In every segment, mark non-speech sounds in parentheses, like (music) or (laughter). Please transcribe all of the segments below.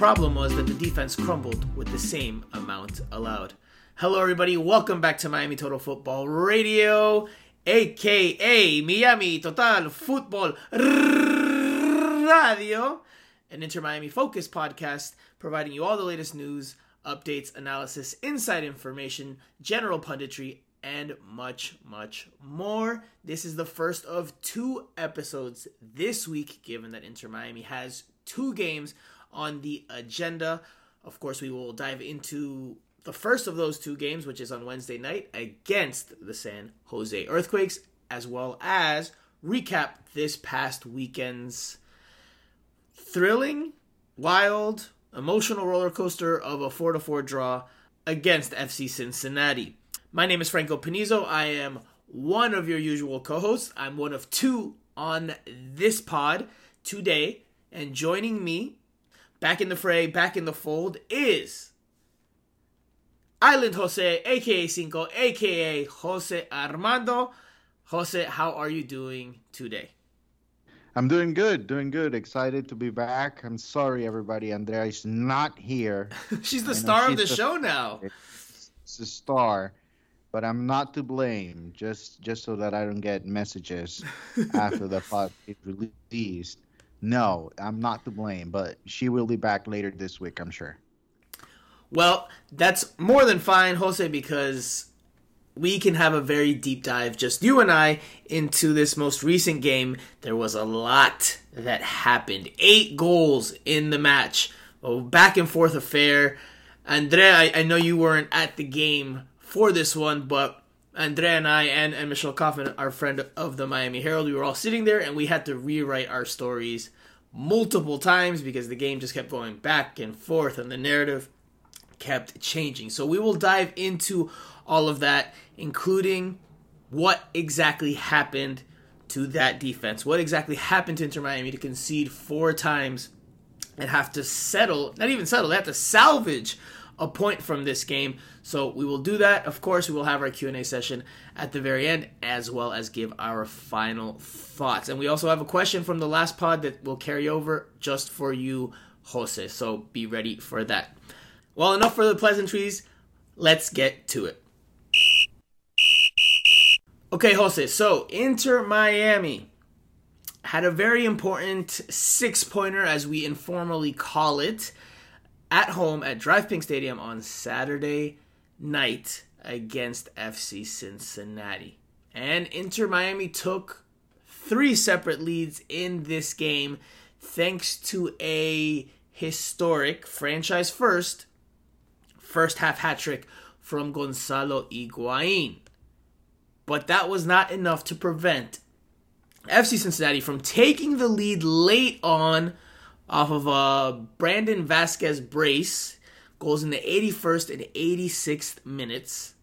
problem was that the defense crumbled with the same amount allowed. Hello, everybody. Welcome back to Miami Total Football Radio, aka Miami Total Football Radio, an Inter Miami Focus podcast providing you all the latest news, updates, analysis, inside information, general punditry, and much, much more. This is the first of two episodes this week, given that Inter Miami has two games on the agenda. Of course, we will dive into the first of those two games, which is on Wednesday night against the San Jose Earthquakes, as well as recap this past weekend's thrilling, wild, emotional roller coaster of a 4 4 draw against FC Cincinnati. My name is Franco Panizo. I am one of your usual co hosts. I'm one of two on this pod today. And joining me, back in the fray, back in the fold, is Island Jose, aka Cinco, aka Jose Armando. Jose, how are you doing today? I'm doing good, doing good. Excited to be back. I'm sorry, everybody. Andrea is not here. (laughs) she's the star she's of the, the show now. It's the star but I'm not to blame. Just just so that I don't get messages (laughs) after the pod is released. No, I'm not to blame, but she will be back later this week, I'm sure. Well, that's more than fine, Jose, because we can have a very deep dive, just you and I, into this most recent game. There was a lot that happened. Eight goals in the match. A back and forth affair. Andrea, I, I know you weren't at the game for this one, but Andrea and I and, and Michelle Kaufman, our friend of the Miami Herald, we were all sitting there and we had to rewrite our stories multiple times because the game just kept going back and forth and the narrative kept changing. So we will dive into all of that, including what exactly happened to that defense. What exactly happened to Inter Miami to concede four times and have to settle, not even settle, they have to salvage a point from this game. So we will do that. Of course, we will have our Q&A session at the very end as well as give our final thoughts. And we also have a question from the last pod that will carry over just for you, Jose. So be ready for that. Well, enough for the pleasantries. Let's get to it. Okay, Jose. So, Inter Miami had a very important six pointer, as we informally call it, at home at PNK Stadium on Saturday night against FC Cincinnati. And Inter Miami took three separate leads in this game thanks to a historic franchise first first half hat trick from Gonzalo Higuain. But that was not enough to prevent FC Cincinnati from taking the lead late on off of a Brandon Vazquez brace. Goals in the 81st and 86th minutes.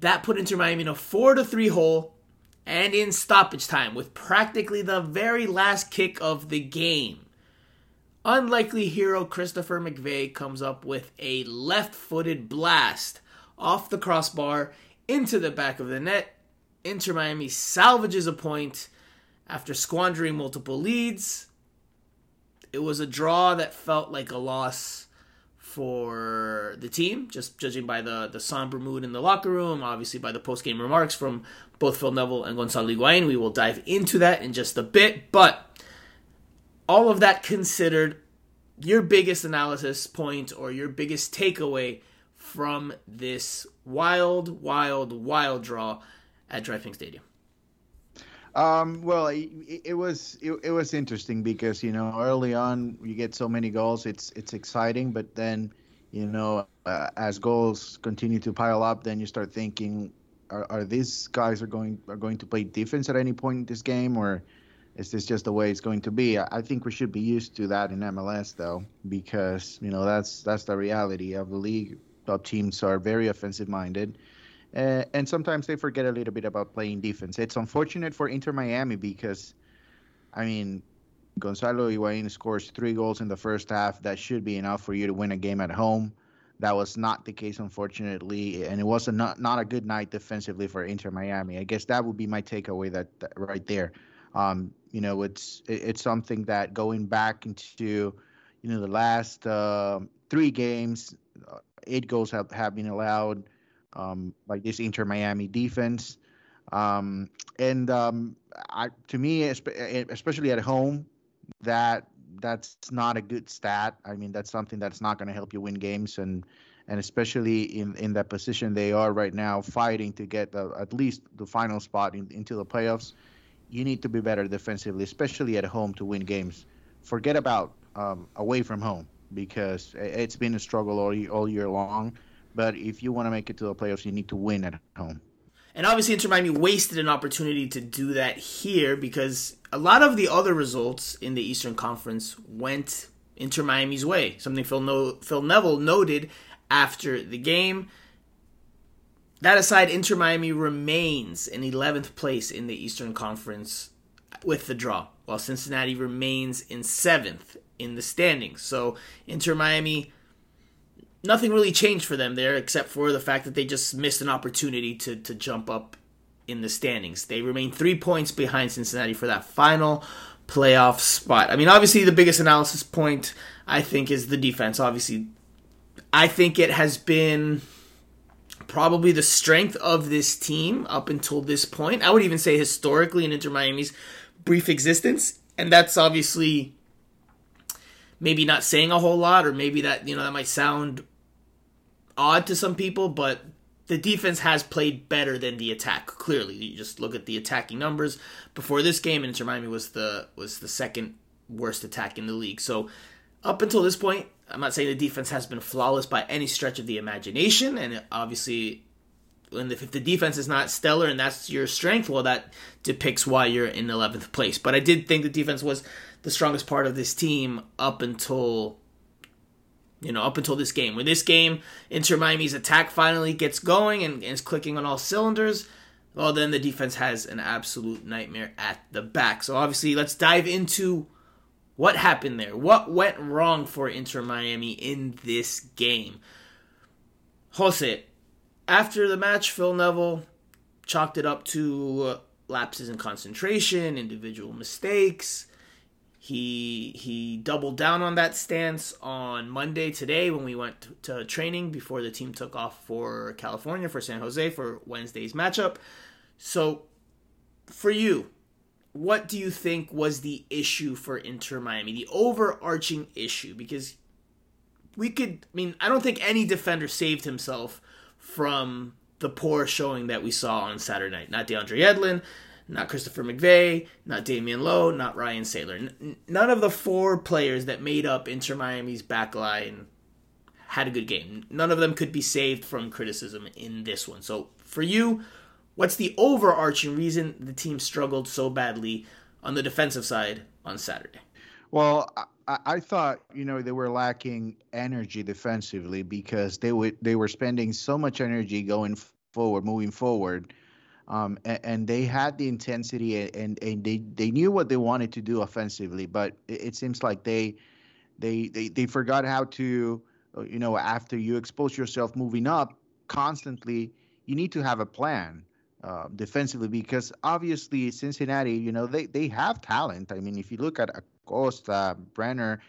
That put Inter Miami in a 4 to 3 hole and in stoppage time with practically the very last kick of the game. Unlikely hero Christopher McVey comes up with a left footed blast off the crossbar into the back of the net. Inter Miami salvages a point after squandering multiple leads it was a draw that felt like a loss for the team, just judging by the the somber mood in the locker room, obviously by the post game remarks from both Phil Neville and Gonzalo Higuain. We will dive into that in just a bit, but all of that considered, your biggest analysis point or your biggest takeaway from this wild, wild, wild draw at DRV Stadium. Um, well, it, it was it, it, was interesting because you know early on you get so many goals, it's it's exciting, but then you know uh, as goals continue to pile up, then you start thinking, are, are these guys are going are going to play defense at any point in this game, or is this just the way it's going to be? I, I think we should be used to that in MLS though, because you know that's that's the reality of the league. Top teams are very offensive minded uh, and sometimes they forget a little bit about playing defense. It's unfortunate for Inter Miami because, I mean, Gonzalo Higuain scores three goals in the first half. That should be enough for you to win a game at home. That was not the case, unfortunately, and it was a not not a good night defensively for Inter Miami. I guess that would be my takeaway that, that right there. Um, you know, it's it's something that going back into you know the last uh, three games, uh, eight goals have, have been allowed um, this Inter Miami defense. Um, and um, I, to me, especially at home, that that's not a good stat. I mean, that's something that's not going to help you win games, and and especially in in that position they are right now, fighting to get the, at least the final spot in, into the playoffs. You need to be better defensively, especially at home, to win games. Forget about um, away from home because it's been a struggle all, all year long. But if you want to make it to the playoffs, you need to win at home. And obviously, Inter Miami wasted an opportunity to do that here because a lot of the other results in the Eastern Conference went Inter Miami's way. Something Phil, no- Phil Neville noted after the game. That aside, Inter Miami remains in 11th place in the Eastern Conference with the draw, while Cincinnati remains in 7th in the standings. So, Inter Miami nothing really changed for them there except for the fact that they just missed an opportunity to, to jump up in the standings. They remain three points behind Cincinnati for that final playoff spot. I mean, obviously, the biggest analysis point, I think, is the defense. Obviously, I think it has been probably the strength of this team up until this point. I would even say historically in Inter Miami's brief existence. And that's obviously maybe not saying a whole lot, or maybe that you know that might sound odd to some people, but the defense has played better than the attack. Clearly, you just look at the attacking numbers before this game, and Inter Miami was the was the second worst attack in the league. So up until this point, I'm not saying the defense has been flawless by any stretch of the imagination, and obviously. And if the defense is not stellar and that's your strength, well, that depicts why you're in 11th place. But I did think the defense was the strongest part of this team up until you know, up until this game. When this game, Inter Miami's attack finally gets going and, and is clicking on all cylinders, well, then the defense has an absolute nightmare at the back. So, obviously, let's dive into what happened there. What went wrong for Inter Miami in this game? Jose, after the match, Phil Neville chalked it up to lapses in concentration, individual mistakes. He he doubled down on that stance on Monday today when we went to training before the team took off for California for San Jose for Wednesday's matchup. So for you, what do you think was the issue for Inter Miami? The overarching issue because we could I mean, I don't think any defender saved himself from the poor showing that we saw on Saturday night. Not DeAndre Yedlin, not Christopher McVey, not Damion Lowe, not Ryan Sailor. N- none of the four players that made up Inter Miami's backline had a good game. None of them could be saved from criticism in this one. So, for you, what's the overarching reason the team struggled so badly on the defensive side on Saturday? Well, I, I thought you know they were lacking energy defensively because they would they were spending so much energy going forward, moving forward um, and, and, they had the intensity and, and they, they knew what they wanted to do offensively, but it, it seems like they, they they they forgot how to, uh, you know, after you expose yourself moving up constantly, you need to have a plan uh, defensively because obviously Cincinnati, you know, they they have talent. I mean, if you look at Acosta, Brenner,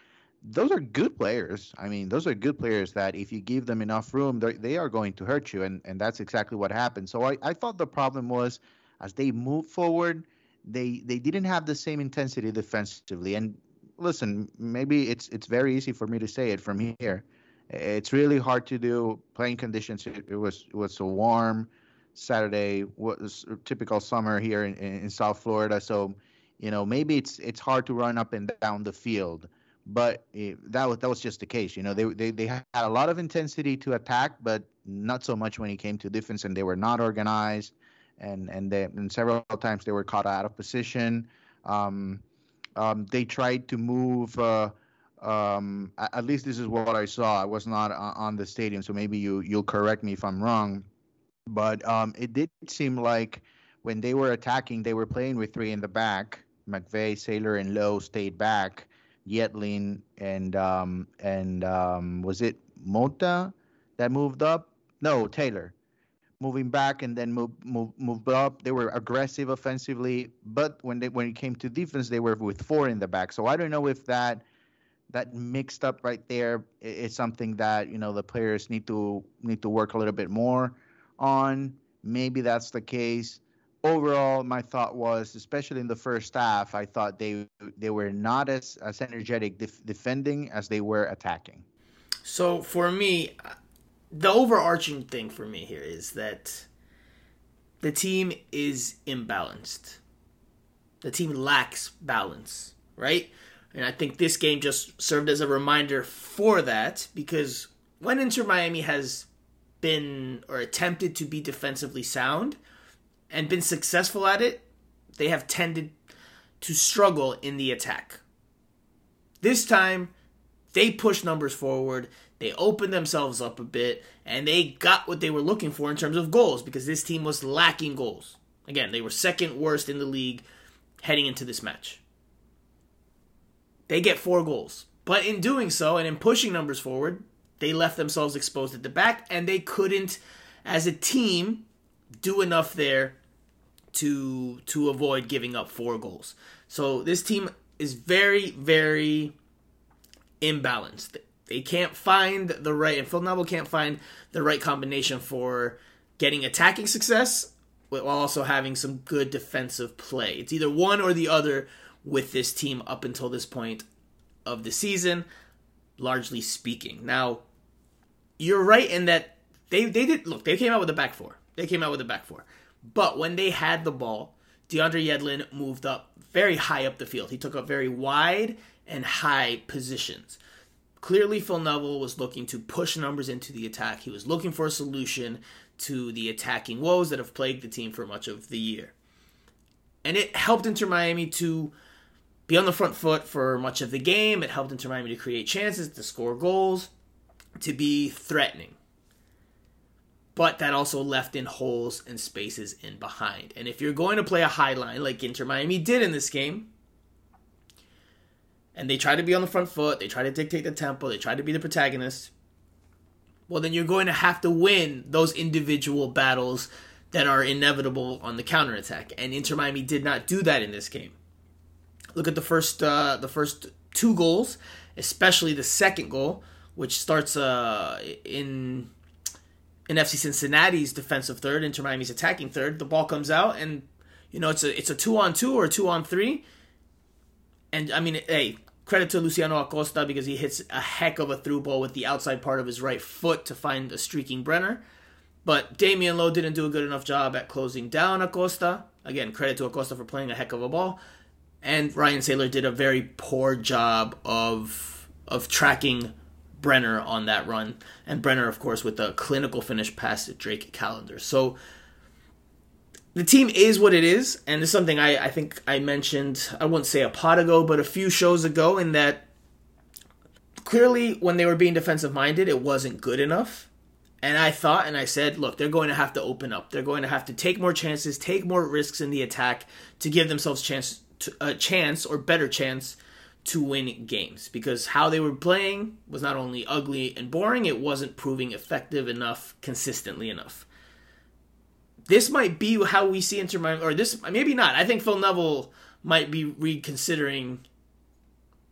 those are good players. I mean, those are good players that if you give them enough room, they are going to hurt you, and, and that's exactly what happened. So I, I thought the problem was as they moved forward, they they didn't have the same intensity defensively. And listen, maybe it's it's very easy for me to say it from here. It's really hard to do. Playing conditions. It, it was it was so warm. Saturday was typical summer here in, in South Florida. So, you know, maybe it's it's hard to run up and down the field but it, that was that was just the case. You know, they, they they had a lot of intensity to attack, but not so much when it came to defense, and they were not organized, and and they, and several times they were caught out of position. Um, um, they tried to move. Uh, um, at least this is what I saw. I was not on the stadium, so maybe you you'll correct me if I'm wrong. But um, it did seem like when they were attacking, they were playing with three in the back. McVey, Sailor, and Lowe stayed back Yedlin and um, and um, was it Mota that moved up? No, Taylor. moving back and then move move move up. They were aggressive offensively, but when they when it came to defense, they were with four in the back. So I don't know if that that mixed up right there is something that you know the players need to need to work a little bit more on. Maybe that's the case. Overall, my thought was, especially in the first half, I thought they they were not as as energetic def- defending as they were attacking. So for me, the overarching thing for me here is that the team is imbalanced. The team lacks balance, right? And I think this game just served as a reminder for that because when Inter Miami has been or attempted to be defensively sound and been successful at it, they have tended to struggle in the attack. This time, they pushed numbers forward. They opened themselves up a bit and they got what they were looking for in terms of goals because this team was lacking goals. Again, they were second worst in the league heading into this match. They get four goals. But in doing so and in pushing numbers forward, they left themselves exposed at the back and they couldn't as a team do enough there to to avoid giving up four goals. So this team is very very imbalanced. They can't find the right, and Phil Neville can't find the right combination for getting attacking success while also having some good defensive play. It's either one or the other with this team up until this point of the season, largely speaking. Now, you're right in that they they did look. They came out with a back four. They came out with a back four, but when they had the ball, DeAndre Yedlin moved up very high up the field. He took up very wide and high positions. Clearly, Phil Neville was looking to push numbers into the attack. He was looking for a solution to the attacking woes that have plagued the team for much of the year. And it helped Inter Miami to be on the front foot for much of the game. It helped Inter Miami to create chances, to score goals, to be threatening. But that also left in holes and spaces in behind. And if you're going to play a high line like Inter Miami did in this game, and they try to be on the front foot, they try to dictate the tempo, they try to be the protagonist, well, then you're going to have to win those individual battles that are inevitable on the counterattack. And Inter Miami did not do that in this game. Look at the first uh, the first two goals, especially the second goal, which starts uh, in in FC Cincinnati's defensive third, Inter Miami's attacking third. The ball comes out, and you know it's a it's a two on two or a two on three. And I mean, hey, credit to Luciano Acosta because he hits a heck of a through ball with the outside part of his right foot to find a streaking Brenner. But Damion Lowe didn't do a good enough job at closing down Acosta. Again, credit to Acosta for playing a heck of a ball. And Ryan Sailor did a very poor job of of tracking Brenner on that run. And Brenner, of course, with a clinical finish past Drake Callender. So the team is what it is, and it's something I, I think I mentioned, I wouldn't say a pot ago, but a few shows ago, in that clearly when they were being defensive minded, it wasn't good enough. And I thought and I said, look, they're going to have to open up. They're going to have to take more chances, take more risks in the attack to give themselves chance to, a chance or better chance to win games because how they were playing was not only ugly and boring, it wasn't proving effective enough consistently enough this might be how we see Inter Miami, or this maybe not. I think Phil Neville might be reconsidering,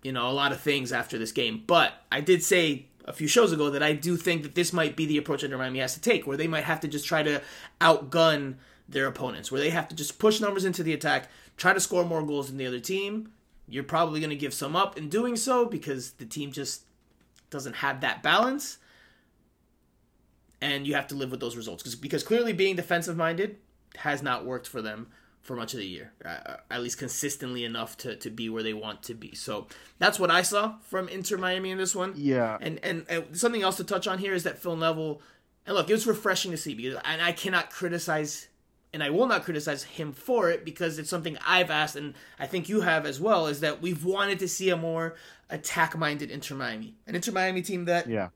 you know, a lot of things after this game. But I did say a few shows ago that I do think that this might be the approach Inter Miami has to take, where they might have to just try to outgun their opponents, where they have to just push numbers into the attack, try to score more goals than the other team. You're probably going to give some up in doing so because the team just doesn't have that balance and you have to live with those results because because clearly being defensive minded has not worked for them for much of the year, uh, at least consistently enough to, to be where they want to be. So that's what I saw from Inter Miami in this one. Yeah, and and, and something else to touch on here is that Phil Neville. And look, it was refreshing to see because and I cannot criticize and I will not criticize him for it because it's something I've asked and I think you have as well is that we've wanted to see a more attack minded Inter Miami. An Inter Miami team that yeah.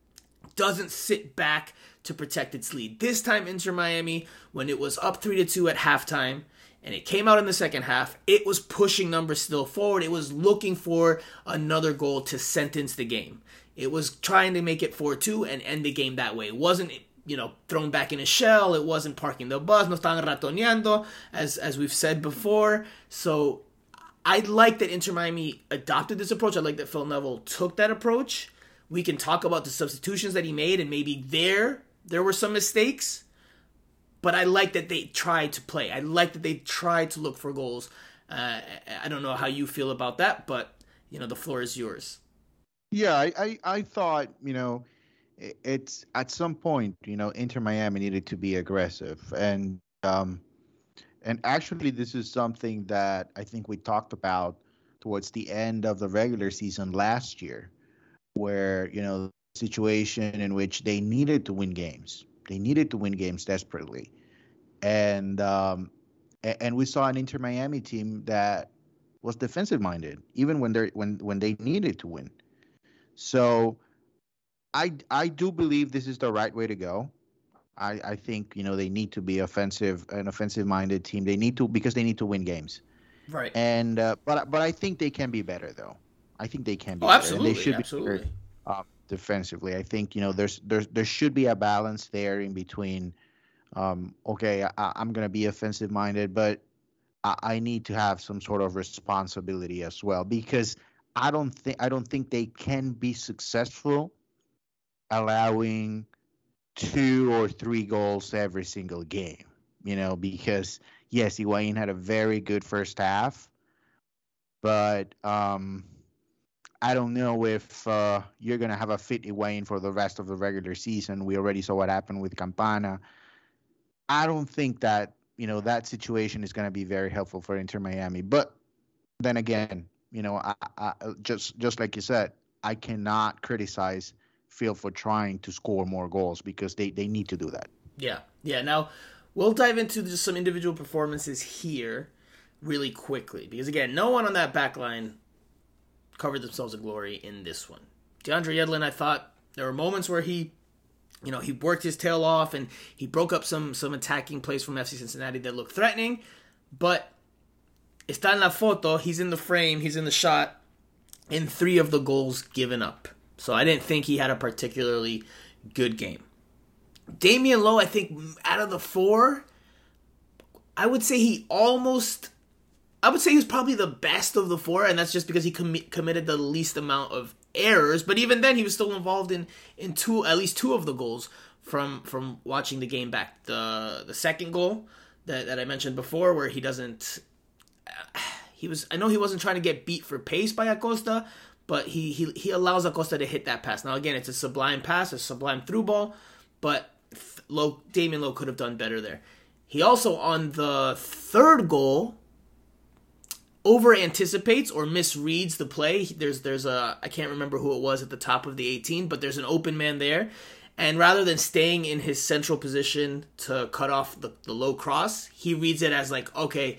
doesn't sit back to protect its lead. This time, Inter Miami, when it was up 3 to 2 at halftime, and it came out in the second half, it was pushing numbers still forward. It was looking for another goal to sentence the game. It was trying to make it 4 2 and end the game that way. It wasn't you know, thrown back in a shell. It wasn't parking the bus. No estaban ratoneando, as as we've said before. So I like that Inter Miami adopted this approach. I like that Phil Neville took that approach. We can talk about the substitutions that he made, and maybe there there were some mistakes. But I like that they tried to play. I like that they tried to look for goals. Uh, I don't know how you feel about that, but you know the floor is yours. Yeah, I, I, I thought you know it's at some point you know Inter Miami needed to be aggressive. And um, and actually this is something that I think we talked about towards the end of the regular season last year, where you know situation in which they needed to win games, they needed to win games desperately, and um, and we saw an Inter Miami team that was defensive minded even when they when when they needed to win. So I I do believe this is the right way to go. I, I think you know they need to be offensive, an offensive minded team. They need to because they need to win games. Right. And uh, but but I think they can be better though. I think they can be. Oh, absolutely. They should absolutely. be better, uh, defensively. I think you know there's there's there should be a balance there in between. Um, okay, I, am gonna be offensive minded, but I, I need to have some sort of responsibility as well because I don't think I don't think they can be successful allowing two or three goals every single game. You know, because yes, Higuain had a very good first half, but um, I don't know if uh, you're gonna have a fit Higuain for the rest of the regular season. We already saw what happened with Campana. I don't think that you know that situation is gonna be very helpful for Inter Miami. But then again, you know, I, I, just just like you said, I cannot criticize Phil for trying to score more goals because they, they need to do that. Yeah, yeah. Now we'll dive into just some individual performances here really quickly because again, no one on that back line covered themselves in glory in this one. DeAndre Yedlin, I thought there were moments where he, you know, he worked his tail off and he broke up some some attacking plays from FC Cincinnati that looked threatening, but está en la foto. He's in the frame. He's in the shot. In three of the goals given up. So I didn't think he had a particularly good game. Damion Lowe, I think out of the four, I would say he almost. I would say he was probably the best of the four, and that's just because he com- committed the least amount of errors. But even then, he was still involved in in two, at least two of the goals from from watching the game back. The the second goal that, that I mentioned before, where he doesn't. Uh, he was. I know he wasn't trying to get beat for pace by Acosta, but he, he he allows Acosta to hit that pass. Now again, it's a sublime pass, a sublime through ball, but Lowe, Damion Lowe could have done better there. He also on the third goal over anticipates or misreads the play. There's there's a I can't remember who it was at the top of the 18, but there's an open man there. And rather than staying in his central position to cut off the, the low cross, he reads it as like, okay,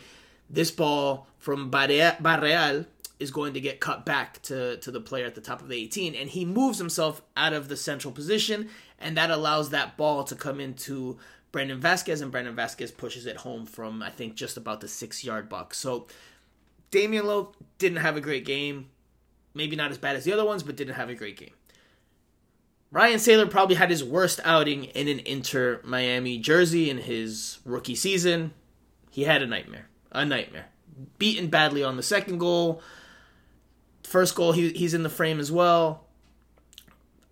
this ball from Barreal is going to get cut back to, to the player at the top of the 18 and he moves himself out of the central position and that allows that ball to come into Brandon Vazquez, and Brandon Vazquez pushes it home from I think just about the 6 yard box. So Damion Lowe didn't have a great game. Maybe not as bad as the other ones, but didn't have a great game. Ryan Sailor probably had his worst outing in an Inter Miami jersey in his rookie season. He had a nightmare. A nightmare. Beaten badly on the second goal. First goal, he, he's in the frame as well.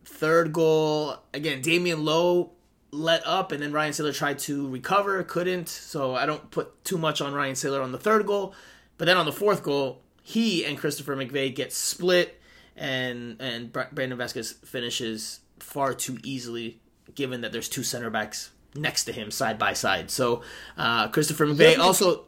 Third goal, again, Damion Lowe let up, and then Ryan Sailor tried to recover, couldn't. So I don't put too much on Ryan Sailor on the third goal. But then on the fourth goal, he and Christopher McVey get split, and and Brandon Vazquez finishes far too easily, given that there's two center backs next to him side by side. So uh, Christopher McVey also.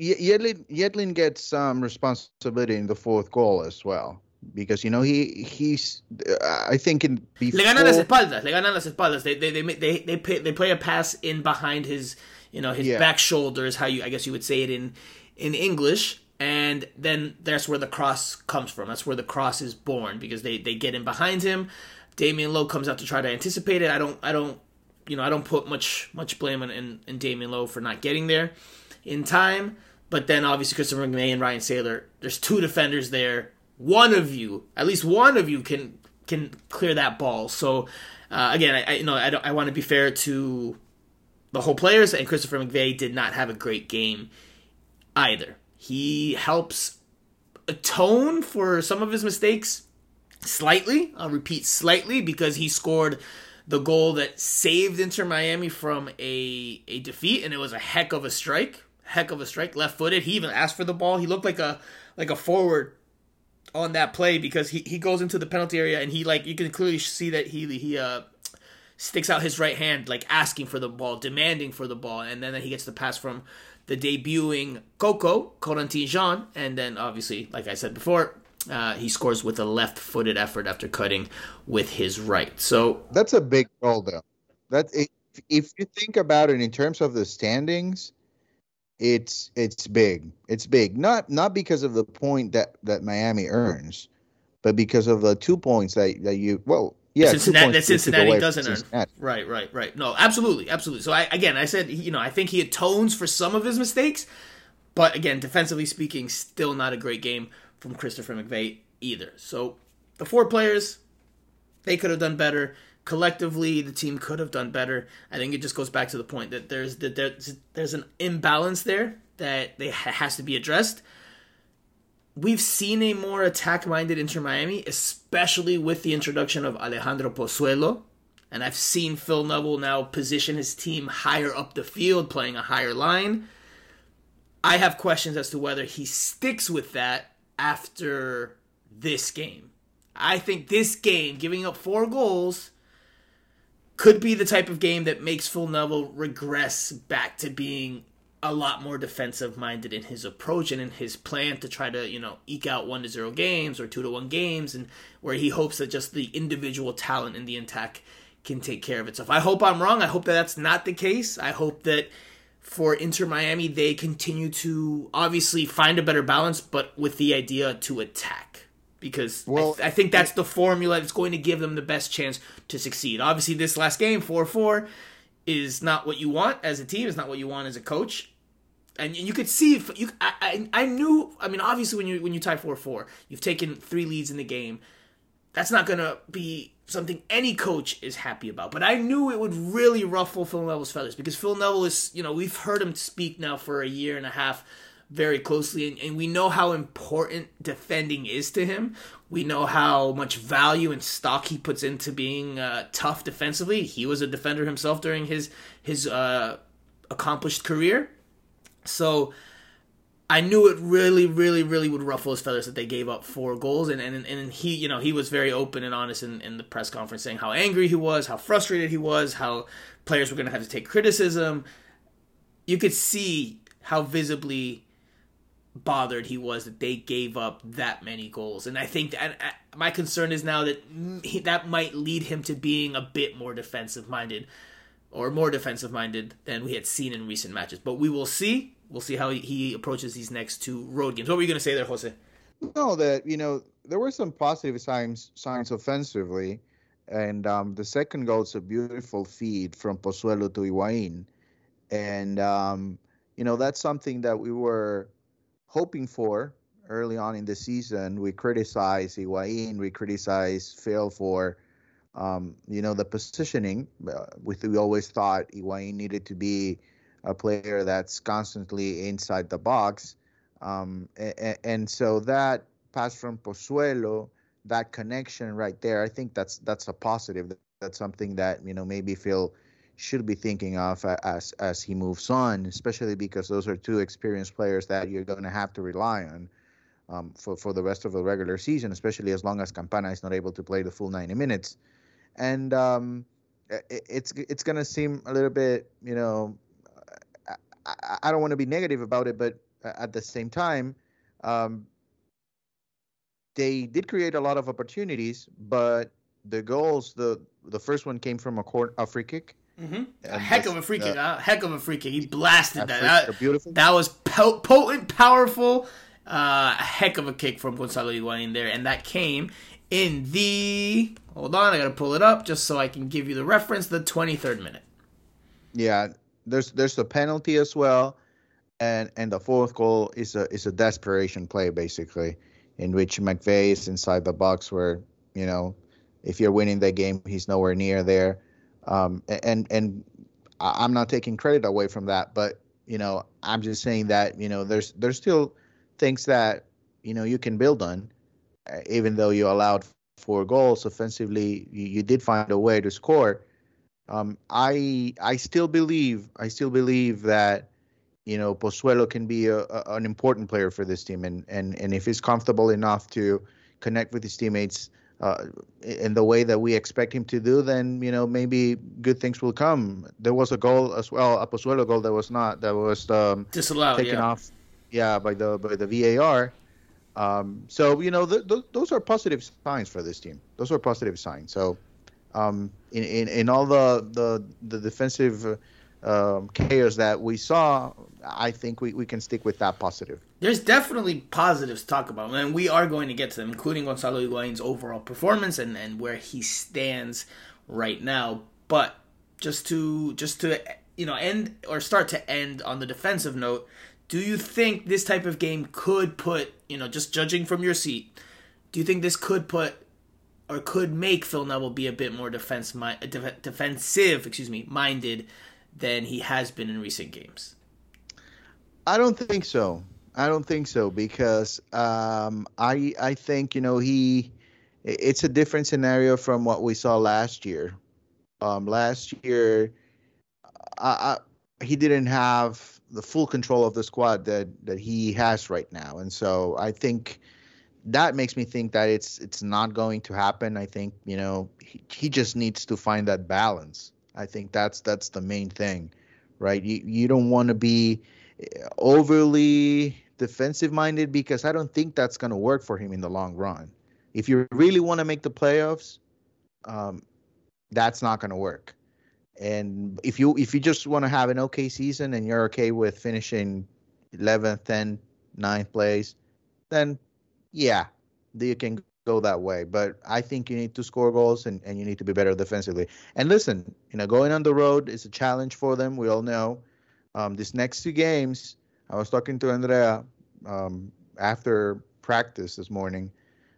Yedlin, Yedlin gets some responsibility in the fourth goal as well because you know he he's uh, I think in before... le ganan las espaldas le ganan las espaldas. They they they they they, play, they play a pass in behind his you know his yeah. back shoulders how you I guess you would say it in in English and then that's where the cross comes from. That's where the cross is born because they they get in behind him. Damion Lowe comes out to try to anticipate it. I don't I don't you know I don't put much much blame on in, in Damion Lowe for not getting there in time but then obviously Christopher McVey and Ryan Sailor there's two defenders there one of you, at least one of you, can can clear that ball. So Uh, again, I, I you know I I want to be fair to the whole players, and Christopher McVey did not have a great game either. He helps atone for some of his mistakes slightly. I'll repeat slightly because he scored the goal that saved Inter Miami from a a defeat, and it was a heck of a strike. Heck of a strike, left footed. He even asked for the ball. He looked like a like a forward on that play because he, he goes into the penalty area and he like you can clearly see that he he uh sticks out his right hand like asking for the ball, demanding for the ball, and then he gets the pass from the debuting Coco Corentin Jean, and then obviously, like I said before, uh, he scores with a left-footed effort after cutting with his right. So that's a big goal, though. That if, if you think about it in terms of the standings, it's it's big. It's big. Not not because of the point that that Miami earns, but because of the two points that that you well yeah, Cincinnati, that Cincinnati doesn't Cincinnati. earn. Right, right, right. No, absolutely, absolutely. So I again, I said, you know, I think he atones for some of his mistakes, but again, defensively speaking, still not a great game from Christopher McVey either. So the four players, they could have done better. Collectively, the team could have done better. I think it just goes back to the point that there's that there's, there's an imbalance there that they has to be addressed we've seen a more attack minded Inter Miami, especially with the introduction of Alejandro Pozuelo. And I've seen Phil Neville now position his team higher up the field, playing a higher line. I have questions as to whether he sticks with that after this game. I think this game, giving up four goals, could be the type of game that makes Phil Neville regress back to being a lot more defensive minded in his approach and in his plan to try to you know eke out one to zero games or two to one games and where he hopes that just the individual talent in the attack can take care of itself. I hope I'm wrong. I hope that that's not the case. I hope that for Inter Miami they continue to obviously find a better balance, but with the idea to attack because well, I, th- I, think that's the formula that's going to give them the best chance to succeed. Obviously, this last game, 4 4, is not what you want as a team, is not what you want as a coach. And you could see if you I, I, I knew I mean obviously when you when you tie 4-4, you've taken three leads in the game. That's not going to be something any coach is happy about. But I knew it would really ruffle Phil Neville's feathers because Phil Neville is, you know, we've heard him speak now for a year and a half very closely, and, and, we know how important defending is to him. We know how much value and stock he puts into being uh, tough defensively. He was a defender himself during his his uh, accomplished career, so. I knew it really, really, really would ruffle his feathers that they gave up four goals, and and, and he, you know, he was very open and honest in, in the press conference, saying how angry he was, how frustrated he was, how players were going to have to take criticism. You could see how visibly bothered he was that they gave up that many goals. And I think that uh, my concern is now that he, that might lead him to being a bit more defensive minded or more defensive minded than we had seen in recent matches. But we will see. We'll see how he, he approaches these next two road games. What were you going to say there, Jose? No, that you know there were some positive signs signs offensively, and um, the second goal is a beautiful feed from Pozuelo to Higuain, and um, you know that's something that we were hoping for early on in the season. We criticized Higuain, we criticized Phil for, um, you know, the positioning. Uh, with we always thought Higuain needed to be a player that's constantly inside the box, um, and, and, so that pass from Pozuelo, that connection right there, I think that's that's a positive. That's something that you know maybe Phil should be thinking of as as he moves on, especially because those are two experienced players that you're going to have to rely on um, for for the rest of the regular season, especially as long as Campana is not able to play the full 90 minutes. And um, it, it's it's going to seem a little bit, you know, I, I don't want to be negative about it, but at the same time, um, they did create a lot of opportunities, but the goals the the first one came from a court a free kick Mm-hmm. A heck of a free kick. Uh, a heck of a free kick. He blasted that. That, beautiful. that was po- potent, powerful. Uh, a heck of a kick from Gonzalo Higuain there, and that came in the. Hold on, I gotta pull it up just so I can give you the reference. The 23rd minute. Yeah, there's there's a penalty as well, and and the fourth goal is a is a desperation play basically, in which McVey is inside the box where you know If you're winning the game, he's nowhere near there. Um, and and I'm not taking credit away from that, but you know, I'm just saying that you know there's there's still things that you know you can build on, uh, even though you allowed four goals offensively. You, you did find a way to score. Um, I I still believe I still believe that you know Pozuelo can be a, a, an important player for this team, and and and if he's comfortable enough to connect with his teammates uh, in the way that we expect him to do, then you know maybe good things will come. There was a goal as well, a Pozuelo goal that was not that was um, disallowed, taken yeah. off, yeah, by the by the VAR. Um, so you know th- th- those are positive signs for this team. Those are positive signs. So um, in, in in all the the the defensive um, chaos that we saw, I think we, we can stick with that positive. There's definitely positives to talk about, and we are going to get to them, including Gonzalo Higuain's overall performance and, and where he stands right now. But just to just to you know end or start to end on the defensive note, do you think this type of game could put you know just judging from your seat, do you think this could put or could make Phil Neville be a bit more defense mi- def- defensive, excuse me, minded than he has been in recent games? I don't think so. I don't think so because um, I I think you know he it's a different scenario from what we saw last year. Um, last year, I, I, he didn't have the full control of the squad that that he has right now, and so I think that makes me think that it's it's not going to happen. I think you know he, he just needs to find that balance. I think that's that's the main thing, right? You you don't want to be overly defensive minded because I don't think that's going to work for him in the long run. If you really want to make the playoffs, um, that's not going to work. And if you if you just want to have an okay season and you're okay with finishing 11th, 10th, 9th place, then yeah, you can go that way. But I think you need to score goals and, and you need to be better defensively. And listen, you know, going on the road is a challenge for them. We all know. Um, these next two games, I was talking to Andrea um, after practice this morning.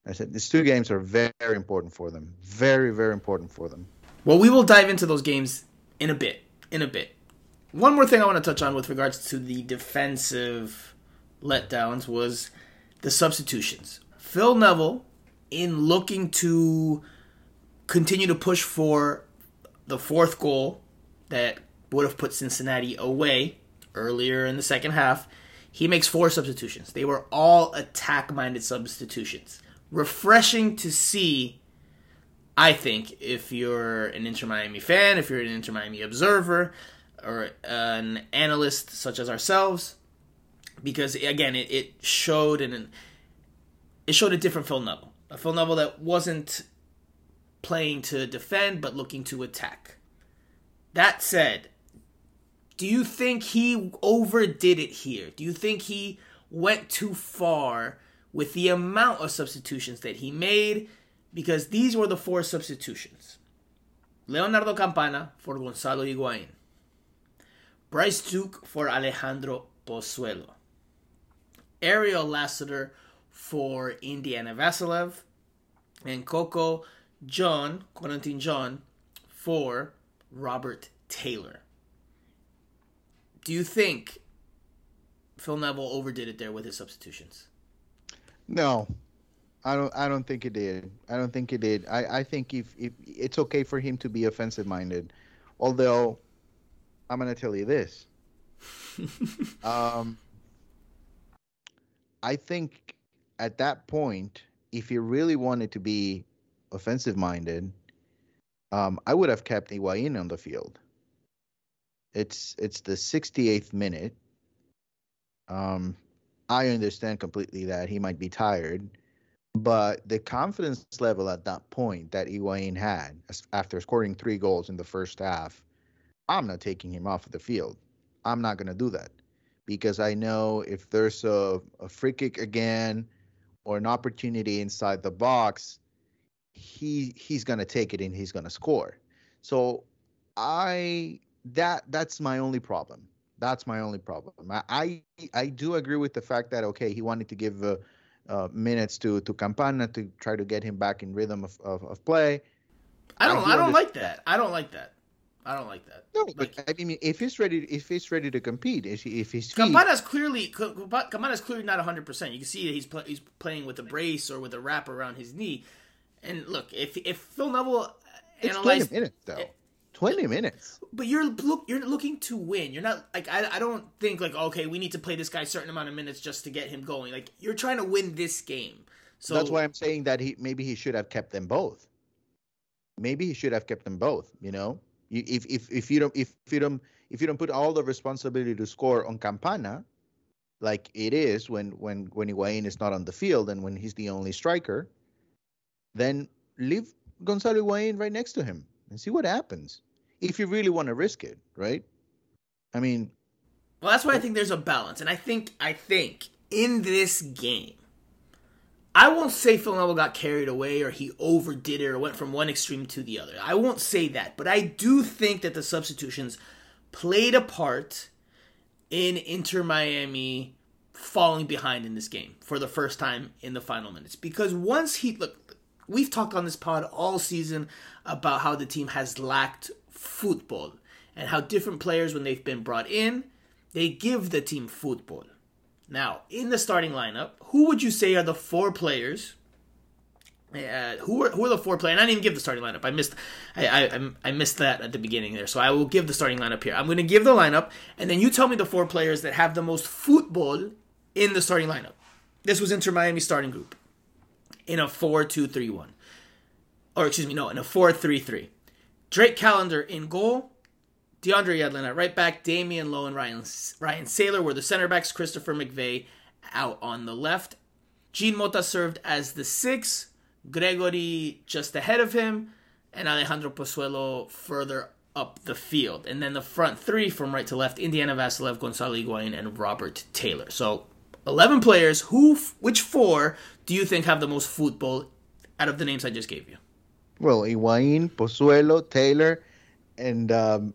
I said these two games are very, very important for them. Very, very important for them. Well, we will dive into those games in a bit. In a bit. One more thing I want to touch on with regards to the defensive letdowns was the substitutions. Phil Neville, in looking to continue to push for the fourth goal that would have put Cincinnati away earlier in the second half, he makes four substitutions. They were all attack minded substitutions. Refreshing to see, I think, if you're an Inter Miami fan, if you're an Inter Miami observer, or uh, an analyst such as ourselves, because again, it, it showed an it showed a different Phil Neville, a Phil Neville that wasn't playing to defend but looking to attack. That said, do you think he overdid it here? Do you think he went too far with the amount of substitutions that he made? Because these were the four substitutions Leonardo Campana for Gonzalo Higuain, Bryce Duke for Alejandro Pozuelo, Ariel Lassiter for Indiana Vassilev, and Coco Jean, Corentin Jean, for Robert Taylor do you think Phil Neville overdid it there with his substitutions? No, I don't. I don't think it did. I don't think it did. I, I think if, if it's okay for him to be offensive minded, although I'm gonna tell you this. (laughs) um, I think at that point, if he really wanted to be offensive minded, um, I would have kept Higuain on the field. It's it's the 68th minute. Um, I understand completely that he might be tired, but the confidence level at that point that Higuain had after scoring three goals in the first half, I'm not taking him off of the field. I'm not going to do that because I know if there's a, a free kick again or an opportunity inside the box, he he's going to take it and he's going to score. So I that that's my only problem. That's my only problem. I I, I do agree with the fact that okay, he wanted to give uh, uh, minutes to to Campana to try to get him back in rhythm of, of, of play. I don't. I don't like that. I don't like that. I don't like that. No, but like, I mean, if he's ready, if he's ready to compete, if, he, if he's Campana's clearly Campana's clearly not 100. percent You can see that he's play, he's playing with a brace or with a wrap around his knee. And look, if if Phil Neville it's analyzed, 20 minutes though. It, 20 minutes. But you're look you're looking to win. You're not like I, I don't think like okay, we need to play this guy a certain amount of minutes just to get him going. Like you're trying to win this game. So That's why I'm saying that he maybe he should have kept them both. Maybe he should have kept them both, you know? If if if you don't if you don't if you don't put all the responsibility to score on Campana, like it is when when when Higuain is not on the field and when he's the only striker, then leave Gonzalo Higuain right next to him and see what happens if you really want to risk it, right? I mean, well, that's why I think there's a balance, and I think I think in this game, I won't say Phil Neville got carried away or he overdid it or went from one extreme to the other. I won't say that, but I do think that the substitutions played a part in Inter Miami falling behind in this game for the first time in the final minutes because once he look we've talked on this pod all season about how the team has lacked football and how different players, when they've been brought in, they give the team football. Now, in the starting lineup, who would you say are the four players? Uh, who are who are the four players? I didn't even give the starting lineup. I missed, I, I I missed that at the beginning there. So I will give the starting lineup here. I'm going to give the lineup, and then you tell me the four players that have the most football in the starting lineup. This was Inter Miami starting group in a four-two-three-one, or excuse me, no, in a four-three-three. Drake Callender in goal. DeAndre Yedlin at right back. Damion Lowe and Ryan, Ryan Sailor were the center backs. Christopher McVey out on the left. Jean Mota served as the six. Gregore just ahead of him. And Alejandro Pozuelo further up the field. And then the front three from right to left Indiana Vassilev, Gonzalo Higuain, and Robert Taylor. So 11 players. Who, which four do you think have the most football out of the names I just gave you? well, Higuain, Pozuelo, Taylor, and um,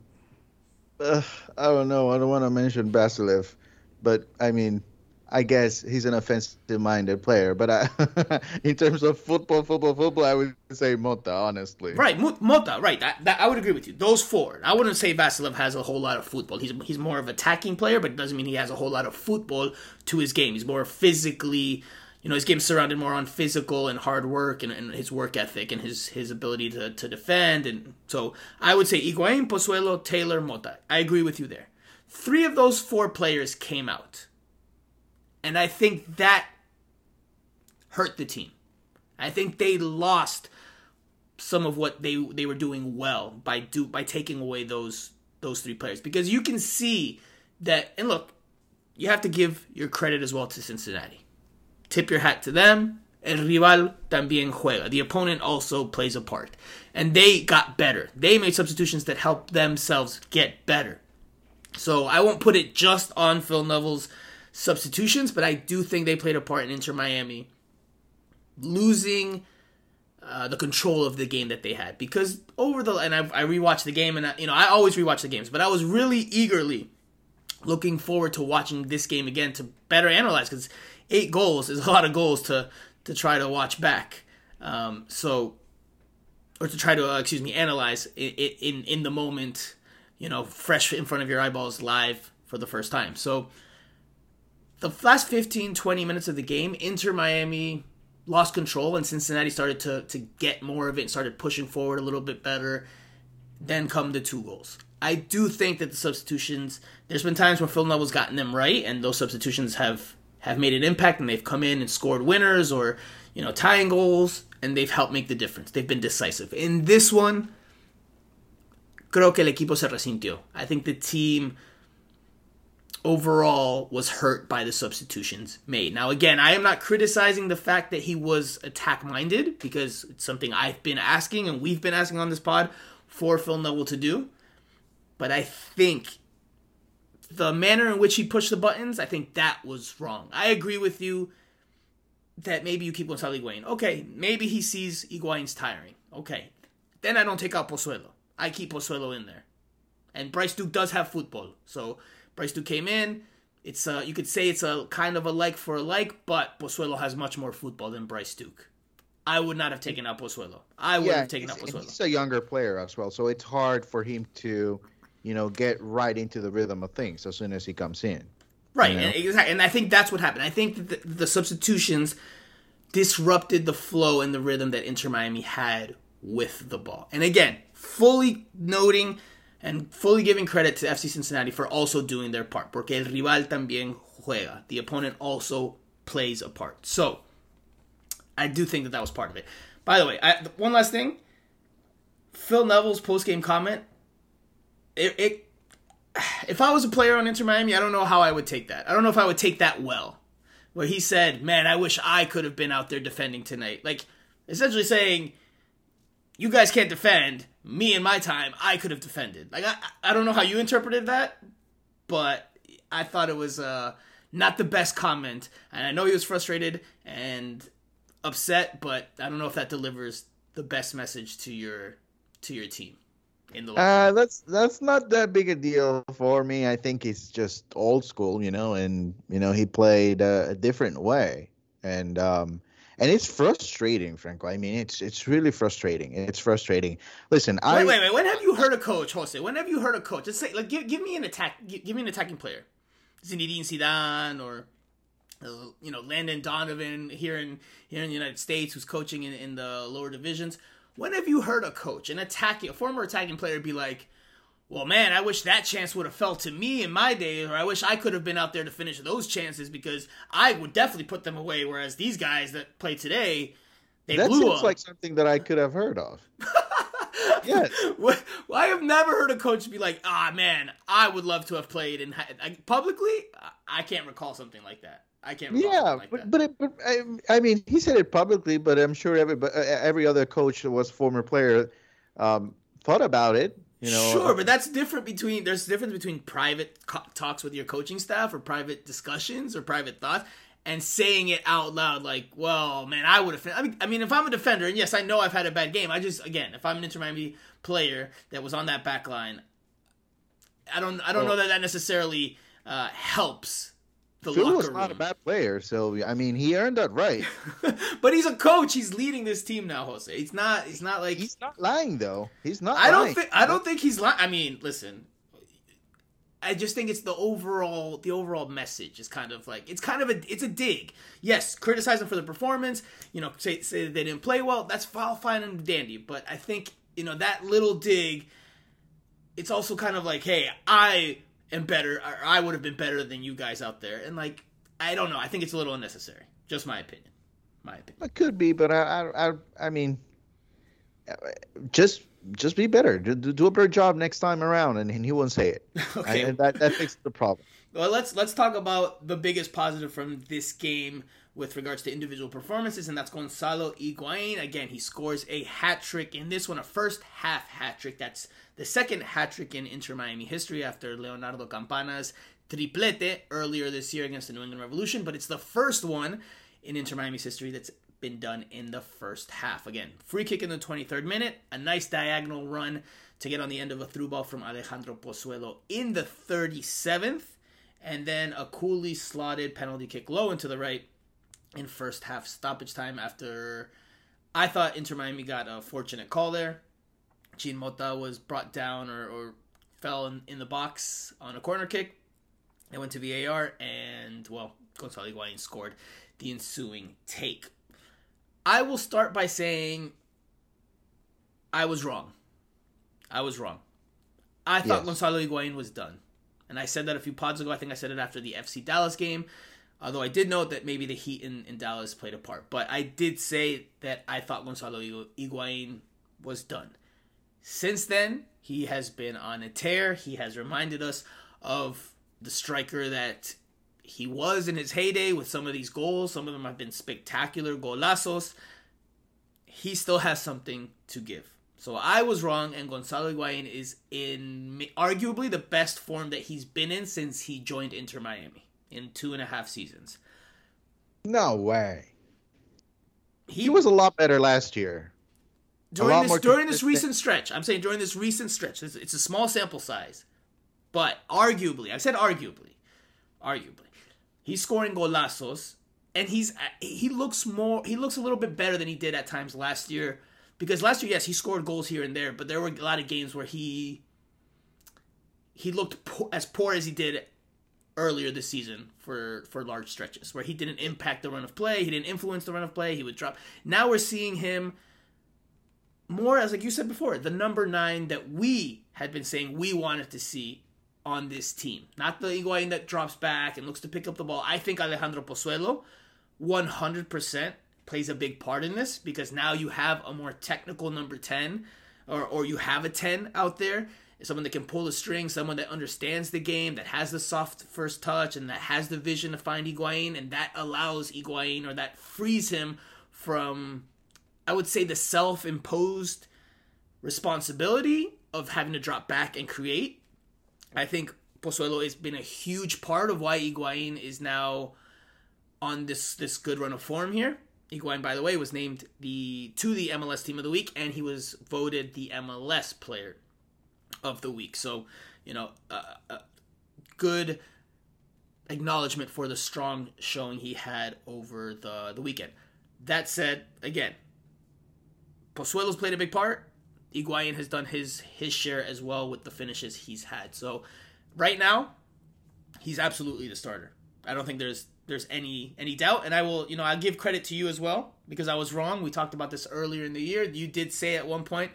uh, I don't know. I don't want to mention Vassilev, but I mean, I guess he's an offensive-minded player. But I, (laughs) in terms of football, football, football, I would say Mota, honestly. Right, Mota. Right, that, that, I would agree with you. Those four. I wouldn't say Vassilev has a whole lot of football. He's he's more of attacking player, but it doesn't mean he has a whole lot of football to his game. He's more physically you know his game's surrounded more on physical and hard work and, and, his work ethic and his his ability to, to defend and so I would say Higuain, Pozuelo, Taylor, Mota. I agree with you there. Three of those four players came out, and I think that hurt the team. I think they lost some of what they they were doing well by do by taking away those those three players because you can see that and look you have to give your credit as well to Cincinnati Tip your hat to them. El rival también juega. The opponent also plays a part. And they got better. They made substitutions that helped themselves get better. So I won't put it just on Phil Neville's substitutions, but I do think they played a part in Inter Miami losing uh, the control of the game that they had. Because over the and I, I rewatched the game, and I, you know I always rewatch the games, but I was really eagerly looking forward to watching this game again to better analyze because eight goals is a lot of goals to to try to watch back. Um, so, or to try to uh, excuse me analyze in, in in the moment, you know, fresh in front of your eyeballs, live for the first time. So, the last 15, 20 minutes of the game, Inter Miami lost control and Cincinnati started to to get more of it and started pushing forward a little bit better. Then come the two goals. I do think that the substitutions. There's been times when Phil Neville's gotten them right, and those substitutions have have made an impact and they've come in and scored winners or you know tying goals and they've helped make the difference. They've been decisive. In this one, creo que el equipo se resintió. I think the team overall was hurt by the substitutions made. Now, again, I am not criticizing the fact that he was attack minded because it's something I've been asking and we've been asking on this pod for Phil Neville to do. But I think the manner in which he pushed the buttons, I think that was wrong. I agree with you that maybe you keep Gonzalo Higuain. Okay, maybe he sees Higuain's tiring. Okay, then I don't take out Pozuelo. I keep Pozuelo in there. And Bryce Duke does have football. So Bryce Duke came in, it's uh you could say it's a kind of a like for a like, but Pozuelo has much more football than Bryce Duke. I would not have taken out Pozuelo. I would yeah, have taken out Pozuelo. He's a younger player as well, so it's hard for him to, you know, get right into the rhythm of things as soon as he comes in. Right, you know? and, exactly, and I think that's what happened. I think the, the substitutions disrupted the flow and the rhythm that Inter Miami had with the ball. And again, fully noting and fully giving credit to FC Cincinnati for also doing their part. Porque el rival también juega. The opponent also plays a part. So, I do think that that was part of it. By the way, I, one last thing. Phil Neville's post game comment. It, it, if I was a player on Inter Miami, I don't know how I would take that. I don't know if I would take that well. Where he said, "Man, I wish I could have been out there defending tonight." Like essentially saying, "You guys can't defend. Me in my time, I could have defended." Like I, I don't know how you interpreted that, but I thought it was uh, not the best comment, and I know he was frustrated, and upset, but I don't know if that delivers the best message to your to your team in the. Uh, that's that's not that big a deal for me. I think he's just old school, you know, and you know he played a, a different way, and um, and it's frustrating, Franco. I mean, it's it's really frustrating. It's frustrating. Listen, wait, I wait, wait. When have you heard a coach, Jose? When have you heard a coach? Just say, like, give, give me an attack. Give, give me an attacking player. Zinedine Zidane or you know Landon Donovan here in here in the United States, who's coaching in, in the lower divisions. When have you heard a coach, an attacking, a former attacking player, be like, "Well, man, I wish that chance would have fell to me in my day, or I wish I could have been out there to finish those chances because I would definitely put them away." Whereas these guys that play today, they that blew seems like something that I could have heard of. (laughs) yes. Well, I have never heard a coach be like, "Ah, man, I would love to have played." And publicly, I can't recall something like that. I can't. Yeah, like but but, it, but I, I, mean, he said it publicly, but I'm sure every uh, every other coach that was former player um, thought about it. You know, sure, but that's different between. There's a difference between private co- talks with your coaching staff, or private discussions, or private thoughts, and saying it out loud. Like, well, man, I would have. I mean, I mean, if I'm a defender, and yes, I know I've had a bad game. I just, again, if I'm an Inter Miami player that was on that back line, I don't, I don't well, know that that necessarily uh, helps the Phil was not a bad player, so I mean, he earned that right. (laughs) but he's a coach. He's leading this team now, Jose. It's not. He's not like he's not lying though. He's not. I lying. don't think. I don't think he's lying. I mean, listen. I just think it's the overall the overall message is kind of like it's kind of a it's a dig. Yes, criticize them for the performance. You know, say say they didn't play well. That's fine and dandy. But I think you know that little dig. It's also kind of like, hey, I am better, or I would have been better than you guys out there. And like, I don't know. I think it's a little unnecessary. Just my opinion. My opinion. It could be, but I, I, I mean, just just be better. Do, do a better job next time around, and, and he won't say it. (laughs) okay, I, that that fixes the problem. Well, let's let's talk about the biggest positive from this game with regards to individual performances, and that's Gonzalo Higuain. Again, he scores a hat trick in this one, a first half hat trick. That's the second hat trick in Inter Miami history after Leonardo Campana's triplete earlier this year against the New England Revolution, but it's the first one in Inter Miami's history that's been done in the first half. Again, free kick in the 23rd minute, a nice diagonal run to get on the end of a through ball from Alejandro Pozuelo in the 37th, and then a coolly slotted penalty kick low into the right in first half stoppage time after I thought Inter Miami got a fortunate call there. Jean Mota was brought down or, or fell in, in, the box on a corner kick. It went to VAR, and, well, Gonzalo Higuain scored the ensuing take. I will start by saying I was wrong. I was wrong. I thought yes. Gonzalo Higuain was done. And I said that a few pods ago. I think I said it after the FC Dallas game. Although I did note that maybe the heat in, in Dallas played a part. But I did say that I thought Gonzalo Higuain was done. Since then, he has been on a tear. He has reminded us of the striker that he was in his heyday with some of these goals. Some of them have been spectacular golazos. He still has something to give. So I was wrong, and Gonzalo Higuain is in arguably the best form that he's been in since he joined Inter Miami in two and a half seasons. No way. He, he was a lot better last year during this during this recent stretch. I'm saying during this recent stretch. It's, it's a small sample size, but arguably, I said arguably, arguably. He's scoring golazos, and he's he looks more he looks a little bit better than he did at times last year. Because last year, yes, he scored goals here and there, but there were a lot of games where he he looked po- as poor as he did earlier this season for for large stretches, where he didn't impact the run of play, he didn't influence the run of play, he would drop. Now we're seeing him more as like you said before, the number nine that we had been saying we wanted to see on this team. Not the Higuain that drops back and looks to pick up the ball. I think Alejandro Pozuelo, 100% plays a big part in this because now you have a more technical number 10 or, or you have a 10 out there someone that can pull the string, someone that understands the game, that has the soft first touch, and that has the vision to find Higuain, and that allows Higuain or that frees him from, I would say, the self imposed responsibility of having to drop back and create. I think Pozuelo has been a huge part of why Higuain is now on this this good run of form here. Higuain, by the way, was named the to the MLS Team of the Week, and he was voted the MLS Player of the week. So, you know, uh, uh, good acknowledgement for the strong showing he had over the, the weekend. That said, again, Pozuelo's played a big part. Higuain has done his his share as well with the finishes he's had. So right now, he's absolutely the starter. I don't think there's there's any any doubt, and I will you know I'll give credit to you as well because I was wrong. We talked about this earlier in the year. You did say at one point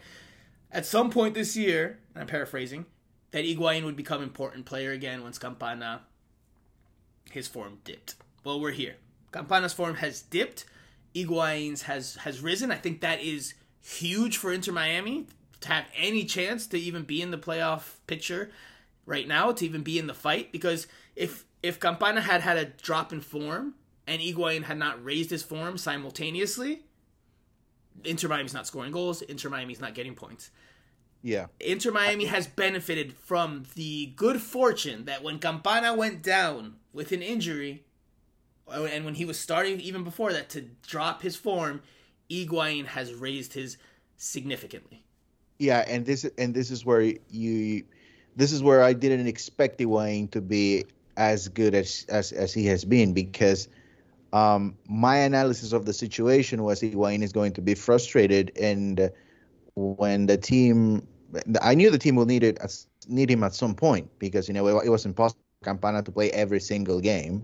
at some point this year, and I'm paraphrasing, that Higuain would become important player again once Campana his form dipped. Well, we're here. Campana's form has dipped. Higuain's has has risen. I think that is huge for Inter Miami to have any chance to even be in the playoff picture right now, to even be in the fight. Because if if Campana had had a drop in form and Higuain had not raised his form simultaneously, Inter Miami's not scoring goals. Inter Miami's not getting points. Yeah. Inter Miami has benefited from the good fortune that when Campana went down with an injury, uh, and when he was starting even before that to drop his form, Higuain has raised his significantly. Yeah, and this and this is where you, this is where I didn't expect Higuain to be as good as as as he has been because um, my analysis of the situation was Higuain is going to be frustrated, and when the team, I knew the team will need it need him at some point because you know it, it was impossible for Campana to play every single game,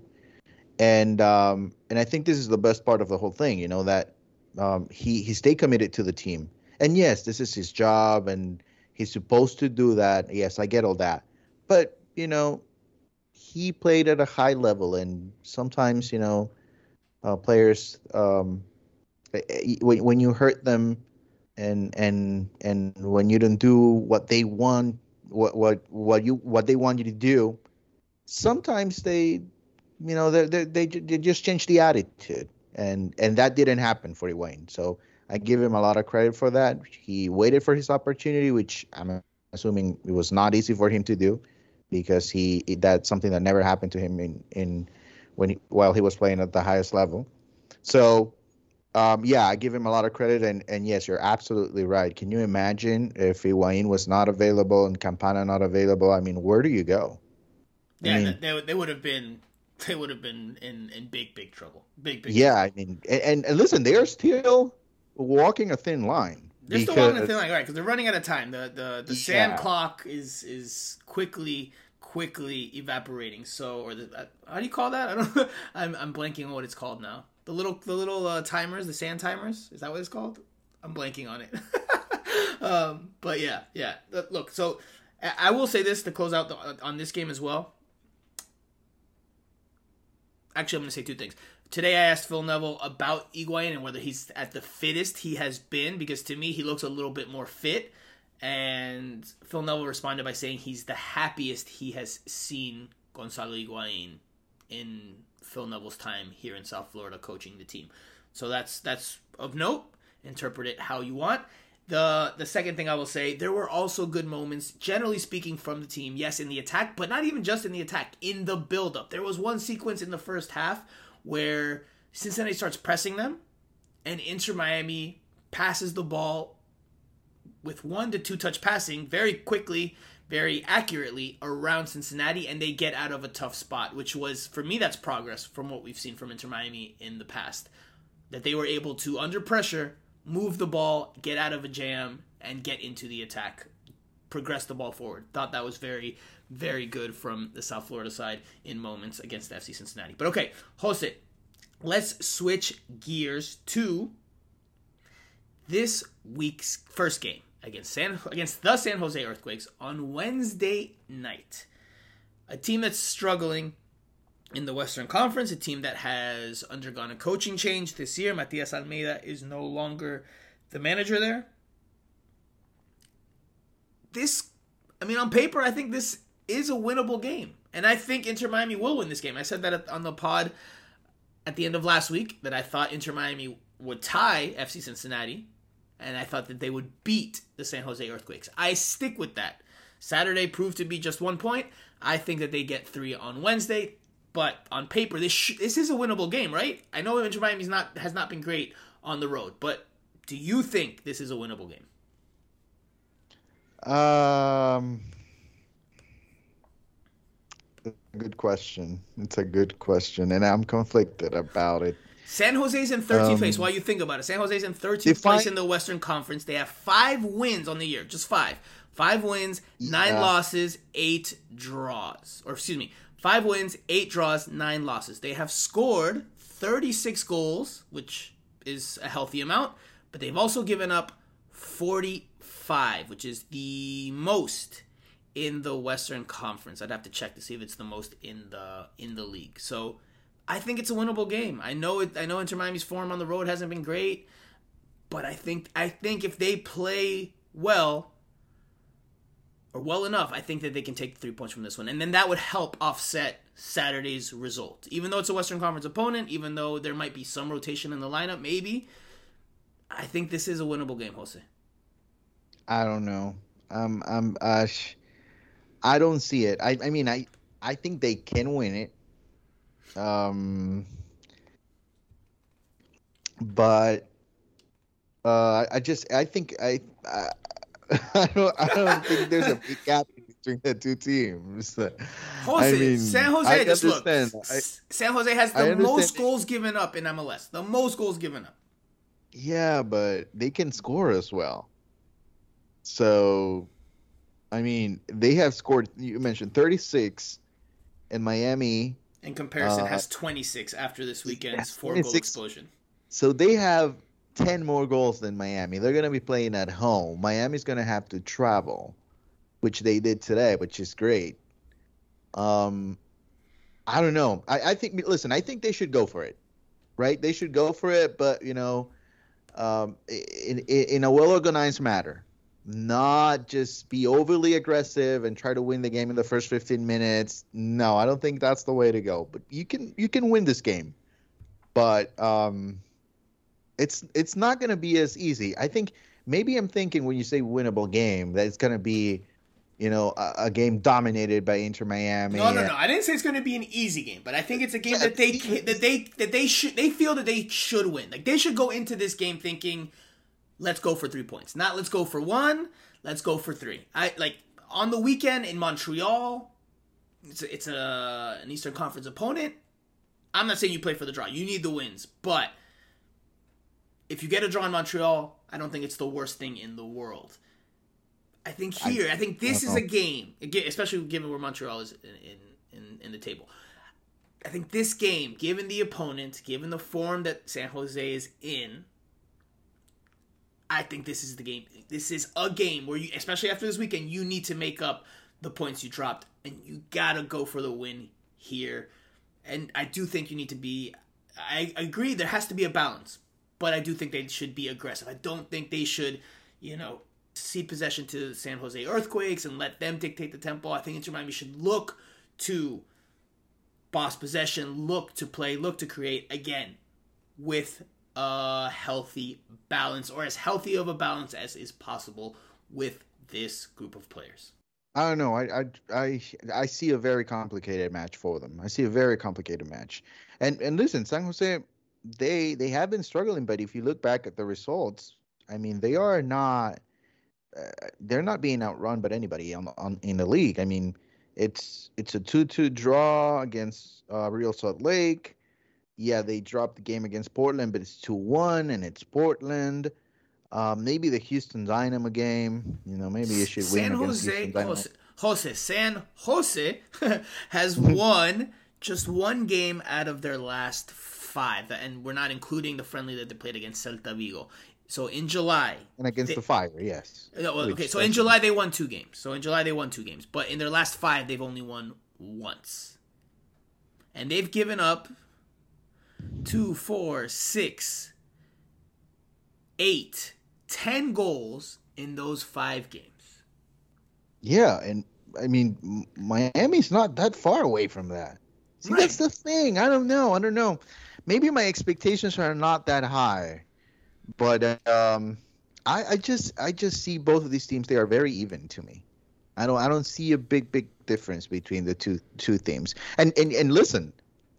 and um, and I think this is the best part of the whole thing. You know that um, he he stayed committed to the team, and yes, this is his job, and he's supposed to do that. Yes, I get all that, but you know he played at a high level, and sometimes you know uh, players um, eh, eh, when when you hurt them and and and when you don't do what they want what what what you what they want you to do sometimes they you know they they they, just change the attitude. And and that didn't happen for Wayne so I give him a lot of credit for that. He waited for his opportunity which I'm assuming it was not easy for him to do because he that's something that never happened to him in in when he, while he was playing at the highest level. So, um, yeah, I give him a lot of credit, and and yes, you're absolutely right. Can you imagine if Higuain was not available and Campana not available? I mean, where do you go? I yeah, mean, they, they would have been they would have been in, in big big trouble. Big big. Yeah, trouble. I mean, and, and listen, they're still walking a thin line. They're because, still walking a thin line, right? Because they're running out of time. The the the sand yeah. clock is is quickly quickly evaporating. So, or the uh, how do you call that? I don't. (laughs) I'm I'm blanking on what it's called now. The little the little uh, timers, the sand timers. Is that what it's called? I'm blanking on it. (laughs) um, but yeah, yeah. Look, so I will say this to close out the, uh, on this game as well. Actually, I'm going to say two things. Today, I asked Phil Neville about Higuain and whether he's at the fittest he has been, because to me, he looks a little bit more fit. And Phil Neville responded by saying he's the happiest he has seen Gonzalo Higuain in Phil Neville's time here in South Florida coaching the team. So that's that's of note. Interpret it how you want. The the second thing I will say, there were also good moments, generally speaking, from the team. Yes, in the attack, but not even just in the attack. In the build-up, there was one sequence in the first half where Cincinnati starts pressing them, and Inter Miami passes the ball with one to two touch passing very quickly, very accurately around Cincinnati and they get out of a tough spot, which was, for me, that's progress from what we've seen from Inter Miami in the past. That they were able to, under pressure, move the ball, get out of a jam, and get into the attack, progress the ball forward. Thought that was very, very good from the South Florida side in moments against FC Cincinnati. But okay, Jose, let's switch gears to this week's first game against San against the San Jose Earthquakes on Wednesday night. A team that's struggling in the Western Conference, a team that has undergone a coaching change this year. Matias Almeyda is no longer the manager there. This, I mean, on paper, I think this is a winnable game. And I think Inter Miami will win this game. I said that on the pod at the end of last week that I thought Inter Miami would tie FC Cincinnati and I thought that they would beat the San Jose Earthquakes. I stick with that. Saturday proved to be just one point. I think that they get three on Wednesday, but on paper, this sh- this is a winnable game, right? I know Inter Miami's not has not been great on the road, but do you think this is a winnable game? Um, good question. It's a good question, and I'm conflicted about it. San Jose's in 13th um, place. While you think about it, San Jose's in 13th place in the Western Conference. They have five wins on the year, just five. Five wins, nine yeah. losses, eight draws. Or excuse me, five wins, eight draws, nine losses. They have scored 36 goals, which is a healthy amount, but they've also given up 45, which is the most in the Western Conference. I'd have to check to see if it's the most in the in the league. So I think it's a winnable game. I know it. I know Inter Miami's form on the road hasn't been great, but I think I think if they play well or well enough, I think that they can take three points from this one, and then that would help offset Saturday's result. Even though it's a Western Conference opponent, even though there might be some rotation in the lineup, maybe I think this is a winnable game, Jose. I don't know. Um, I'm. Uh, I don't see it. I. I mean, I. I think they can win it. Um, but uh, I just I think I I, (laughs) I don't I don't think there's a big gap between the two teams. Jose, I mean, San Jose just look. I, San Jose has the most goals given up in MLS. The most goals given up. Yeah, but they can score as well. So, I mean, they have scored. You mentioned 36, and Miami in comparison, uh, has 26 after this weekend's four goal explosion. So they have 10 more goals than Miami. They're going to be playing at home. Miami's going to have to travel, which they did today, which is great. Um, I don't know. I, I think, listen, I think they should go for it, right? They should go for it, but, you know, um, in, in a well organized matter not just be overly aggressive and try to win the game in the first 15 minutes. No, I don't think that's the way to go. But you can you can win this game. But um it's it's not going to be as easy. I think maybe I'm thinking when you say winnable game that it's going to be you know, a, a, game dominated by Inter Miami. No, no, no. I didn't say it's going to be an easy game, but I think it's a game yeah, that they that they that they should they feel that they should win. Like they should go into this game thinking let's go for three points. Not let's go for one, let's go for three. I like on the weekend in Montreal. It's a, it's a an Eastern Conference opponent. I'm not saying you play for the draw. You need the wins, but if you get a draw in Montreal, I don't think it's the worst thing in the world. I think here, I, I think this I is a game, especially given where Montreal is in, in, in the table. I think this game, given the opponent, given the form that San Jose is in, I think this is the game. This is a game where you, especially after this weekend, you need to make up the points you dropped, and you gotta go for the win here. And I do think you need to be. I agree there has to be a balance, but I do think they should be aggressive. I don't think they should, you know, cede possession to San Jose Earthquakes and let them dictate the tempo. I think Inter Miami should look to boss possession, look to play, look to create again with a healthy balance or as healthy of a balance as is possible with this group of players. I don't know. I, I I I see a very complicated match for them. I see a very complicated match. And and listen, San Jose, they they have been struggling, but if you look back at the results, I mean, they are not uh, they're not being outrun by anybody on, on in the league. I mean, it's it's a two-two draw against uh, Real Salt Lake. Yeah, they dropped the game against Portland, but it's two-one, and it's Portland. Um, maybe the Houston Dynamo game. You know, maybe you should San win against Jose, Houston Dynamo. Jose, Jose, San Jose (laughs) has won just one game out of their last five, and we're not including the friendly that they played against Celta Vigo. So in July, And against They- the Fire, yes. no, well, okay, so in July they won two games. So in July they won two games, but in their last five they've only won once, and they've given up two, four, six, eight, ten goals in those five games. Yeah, and I mean, Miami's not that far away from that. See, Right. that's the thing. I don't know. I don't know. Maybe my expectations are not that high, but um, I, I just I just see both of these teams. They are very even to me. I don't I don't see a big big difference between the two two teams. And and and listen,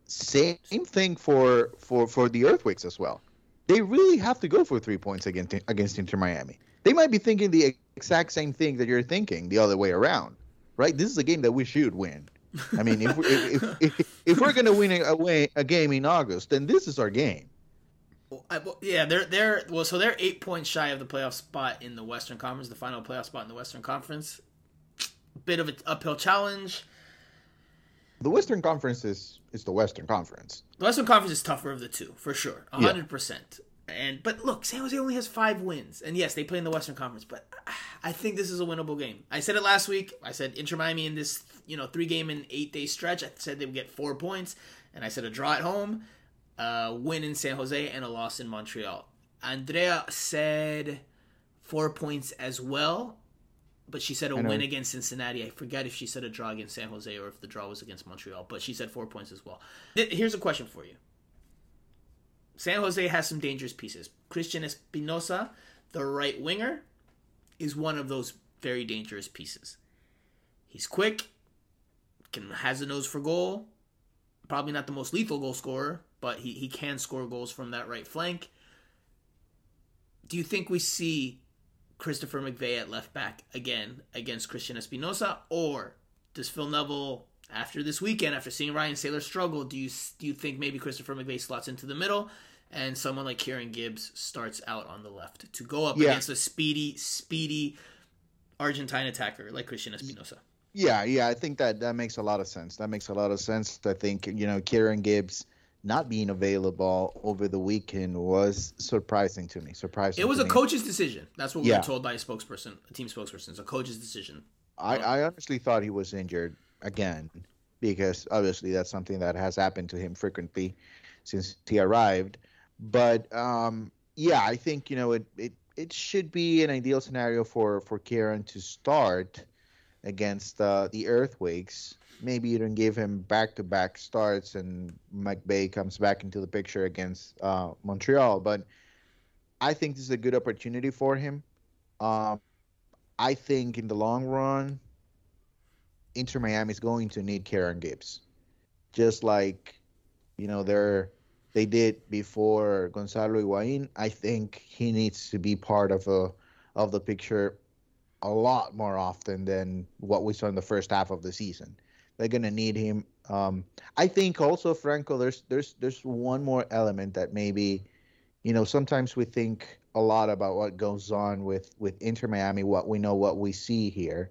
same thing for for for the Earthquakes as well. They really have to go for three points against against Inter Miami. They might be thinking the exact same thing that you're thinking the other way around, right? This is a game that we should win. I mean, if we- if if, if, if we're gonna win a, a, a game in August, then this is our game. Well, I, well, yeah, they're they're well, so they're eight points shy of the playoff spot in the Western Conference, the final playoff spot in the Western Conference. Bit of an uphill challenge. The Western Conference is is the Western Conference. The Western Conference is tougher of the two, for sure, a Yeah. hundred percent. And but look, San Jose only has five wins, and yes, they play in the Western Conference. But I think this is a winnable game. I said it last week. I said Inter Miami in this you know three game and eight day stretch. I said they would get four points, and I said a draw at home, a win in San Jose, and a loss in Montreal. Andrea said four points as well, but she said a win against Cincinnati. I forget if she said a draw against San Jose or if the draw was against Montreal, but she said four points as well. Here's a question for you. San Jose has some dangerous pieces. Cristian Espinoza, the right winger, is one of those very dangerous pieces. He's quick, can has a nose for goal. Probably not the most lethal goal scorer, but he, he can score goals from that right flank. Do you think we see Christopher McVey at left back again against Cristian Espinoza, or does Phil Neville, after this weekend, after seeing Ryan Sailor struggle, do you do you think maybe Christopher McVey slots into the middle, and someone like Kieran Gibbs starts out on the left to go up Yeah. against a speedy, speedy Argentine attacker like Cristian Espinoza? Yeah, yeah, I think that that makes a lot of sense. That makes a lot of sense. I think you know Kieran Gibbs not being available over the weekend was surprising to me. Surprising. It was a me. coach's decision. That's what we Yeah. were told by a spokesperson, a team spokesperson. It's a coach's decision. I, I honestly thought he was injured again because obviously that's something that has happened to him frequently since he arrived. But um, yeah, I think you know it, it it should be an ideal scenario for for Kieran to start against uh, the Earthquakes. Maybe you don't give him back-to-back starts and McVey comes back into the picture against uh, Montreal. But I think this is a good opportunity for him. Um, I think in the long run, Inter Miami is going to need Kieran Gibbs, just like you know they're they did before Gonzalo Higuain. I think he needs to be part of a of the picture a lot more often than what we saw in the first half of the season. They're gonna need him. Um, I think also Franco, there's there's there's one more element that maybe, you know, sometimes we think a lot about what goes on with with Inter Miami, what we know, what we see here,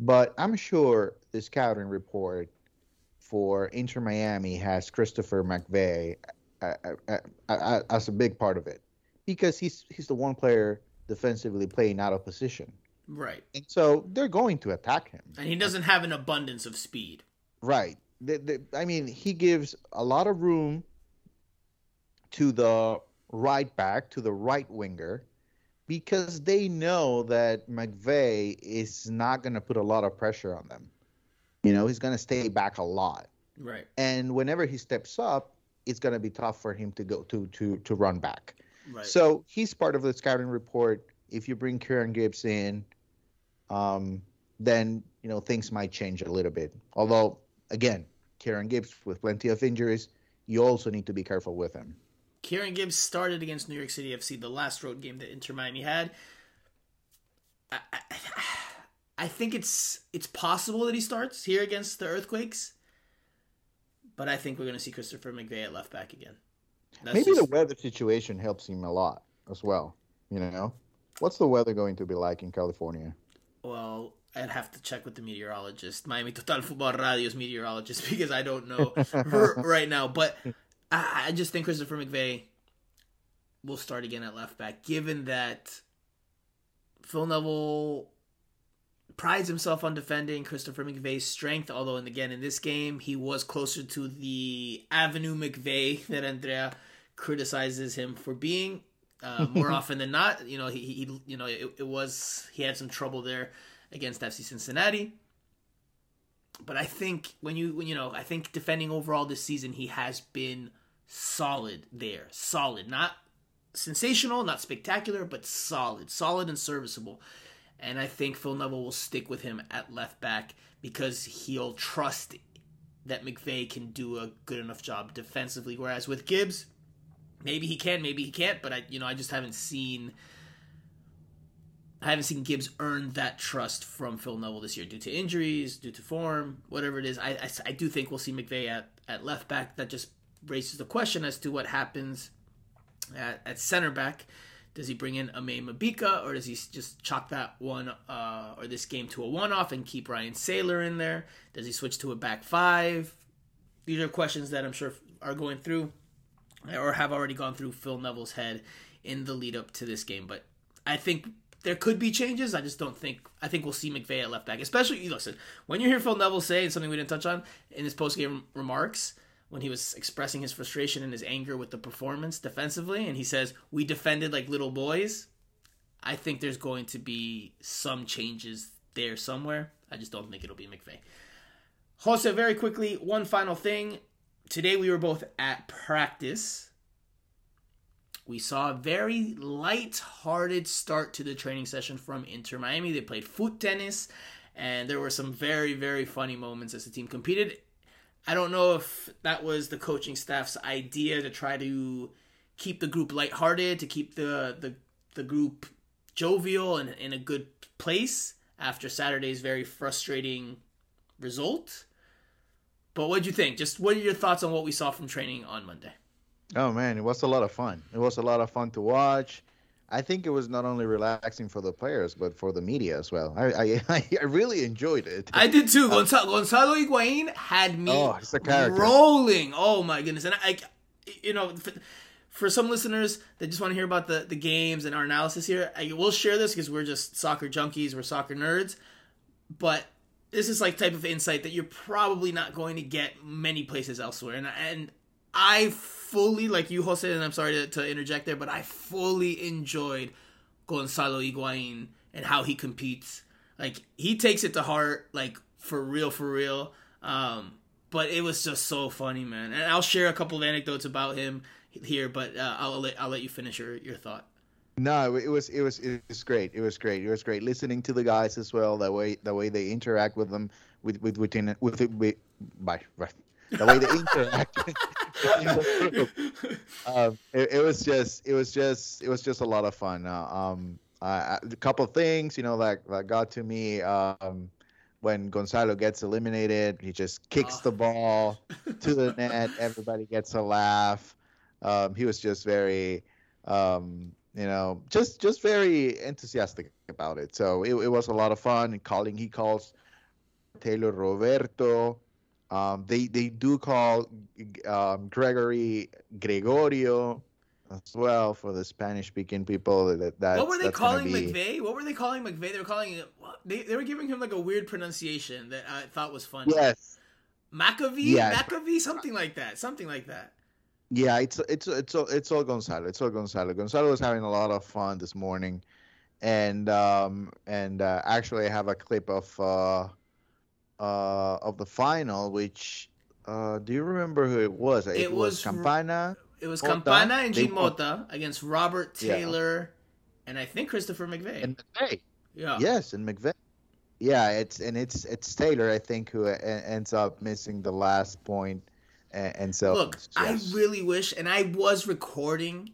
but I'm sure the scouting report for Inter Miami has Christopher McVey uh, uh, uh, as a big part of it because he's he's the one player defensively playing out of position. Right. And so they're going to attack him. And he doesn't have an abundance of speed. Right. The, the, I mean, he gives a lot of room to the right back, to the right winger, because they know that McVey is not going to put a lot of pressure on them. You know, he's going to stay back a lot. Right. And whenever he steps up, it's going to be tough for him to go to to to run back. Right. So he's part of the scouting report. If you bring Kieran Gibbs in, um, then you know things might change a little bit. Although, again, Kieran Gibbs with plenty of injuries, you also need to be careful with him. Kieran Gibbs started against New York City FC, the last road game that Inter Miami had. I, I, I think it's it's possible that he starts here against the Earthquakes, but I think we're going to see Christopher McVey at left back again. That's Maybe just... the weather situation helps him a lot as well. You know, what's the weather going to be like in California? Well, I'd have to check with the meteorologist, Miami Total Football Radio's meteorologist, (laughs) because I don't know (laughs) right now. But I, I just think Christopher McVey will start again at left back, given that Phil Neville prides himself on defending Christopher McVey's strength. Although, and again, in this game, he was closer to the Avenue McVey (laughs) that Andrea criticizes him for being. Uh, more (laughs) often than not, you know, he, he you know, it, it was he had some trouble there against FC Cincinnati. But I think when you when you know, I think defending overall this season, he has been solid there, solid, not sensational, not spectacular, but solid, solid and serviceable. And I think Phil Neville will stick with him at left back because he'll trust that McVey can do a good enough job defensively. Whereas with Gibbs, maybe he can, maybe he can't, but I you know I just haven't seen I haven't seen Gibbs earn that trust from Phil Neville this year due to injuries, due to form, whatever it is. I, I, I do think we'll see McVey at, at left back. That just raises the question as to what happens at, at center back. Does he bring in Aimé Mabika or does he just chalk that one uh, or this game to a one off and keep Ryan Sailor in there? Does he switch to a back five? These are questions that I'm sure are going through or have already gone through Phil Neville's head in the lead up to this game. But I think there could be changes. I just don't think. I think we'll see McVey at left back. Especially, listen, when you hear Phil Neville say something we didn't touch on in his post game remarks when he was expressing his frustration and his anger with the performance defensively, and he says we defended like little boys. I think there's going to be some changes there somewhere. I just don't think it'll be McVey. Jose, very quickly, one final thing. Today we were both at practice we saw a very light-hearted start to the training session from Inter Miami. They played foot tennis, and there were some very, very funny moments as the team competed. I don't know if that was the coaching staff's idea to try to keep the group lighthearted, to keep the the, the group jovial and in a good place after Saturday's very frustrating result. But what do you think? Just what are your thoughts on what we saw from training on Monday? Oh man, it was a lot of fun. It was a lot of fun to watch. I think it was not only relaxing for the players, but for the media as well. I I, (laughs) I really enjoyed it. I did too. Uh, Gonzalo, Gonzalo Higuain had me oh, rolling. Oh my goodness! And I, you know, for, for, some listeners that just want to hear about the, the games and our analysis here, I will share this because we're just soccer junkies, we're soccer nerds. But this is like type of insight that you're probably not going to get many places elsewhere. And and I fully, like you, Jose, and I'm sorry to, to interject there, but I fully enjoyed Gonzalo Higuain and how he competes. Like he takes it to heart, like for real, for real. Um, but it was just so funny, man. And I'll share a couple of anecdotes about him here, but uh, I'll let I'll let you finish your, your thought. No, it was it was it was great. It was great. It was great listening to the guys as well. That way, the way they interact with them, with with within with, with, with by the way they (laughs) interact. um, it, it, was just, it was just, it was just a lot of fun. Uh, um, uh, a couple of things, you know, that that got to me. Um, when Gonzalo gets eliminated, he just kicks oh. the ball to the net. Everybody gets a laugh. Um, he was just very, um, you know, just just very enthusiastic about it. So it, it was a lot of fun. And calling, he calls Taylor Roberto. Um, they they do call um, Gregore Gregorio as well for the Spanish speaking people. That that's, what were they calling be... McVey? What were they calling McVey? They were calling it. They they were giving him like a weird pronunciation that I thought was funny. Yes. McAvee, yes. McAvee, something like that, something like that. Yeah, it's it's it's all, it's all Gonzalo. It's all Gonzalo. Gonzalo was having a lot of fun this morning, and um and uh, actually I have a clip of uh uh, of the final, which uh, do you remember who it was? It, it was, was, Campana. It was Mota, Campana and Jean Mota against Robert Taylor, yeah. and I think Christopher McVey. And McVey. Yeah. Yes, and McVey. Yeah, it's and it's it's Taylor I think who ends up missing the last point, and, and so look, I really wish, and I was recording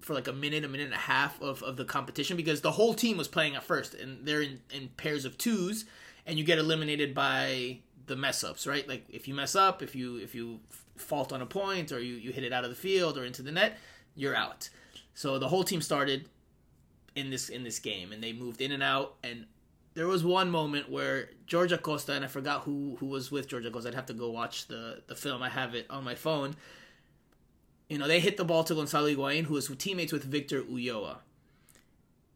for like a minute, a minute and a half of, of the competition because the whole team was playing at first and they're in, in pairs of twos and you get eliminated by the mess ups, right? Like if you mess up, if you if you fault on a point or you, you hit it out of the field or into the net, you're out. So the whole team started in this in this game and they moved in and out and there was one moment where Georgia Costa and I forgot who who was with Georgia Costa. I'd have to go watch the the film. I have it on my phone. You know, they hit the ball to Gonzalo Higuain, who was teammates with Victor Ulloa.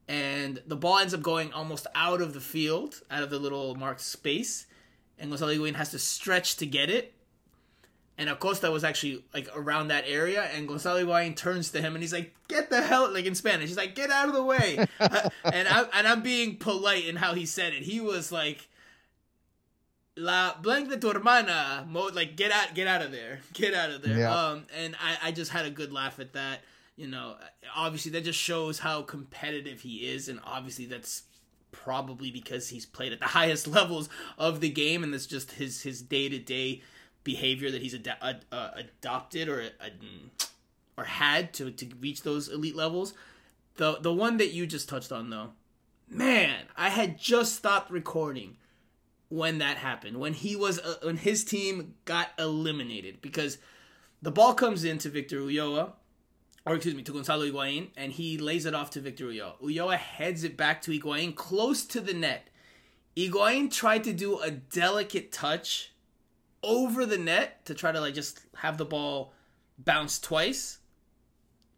And the ball ends up going almost out of the field, out of the little marked space. And Gonzalo Higuain has to stretch to get it and Acosta was actually like around that area, and Gonzalo Higuain turns to him and he's like, "Get the hell!" Like in Spanish, he's like, "Get out of the way!" uh, and I and I'm being polite in how he said it. He was like, "La blank de tu hermana," like get out, get out of there, (laughs) get out of there. Yeah. Um, and I I just had a good laugh at that. You know, obviously that just shows how competitive he is, and obviously that's probably because he's played at the (laughs) highest levels of the game, and that's just his his day to day behavior that he's ad- ad- uh, adopted or or had to to reach those elite levels. The the one that you just touched on though, man, I had just stopped recording when that happened. When he was uh, when his team got eliminated because the ball comes into Victor Ulloa or excuse me, to Gonzalo Higuain, and he lays it off to Victor Ulloa. Ulloa heads it back to Higuain, close to the net. Higuain tried to do a delicate touch over the net to try to like just have the ball bounce twice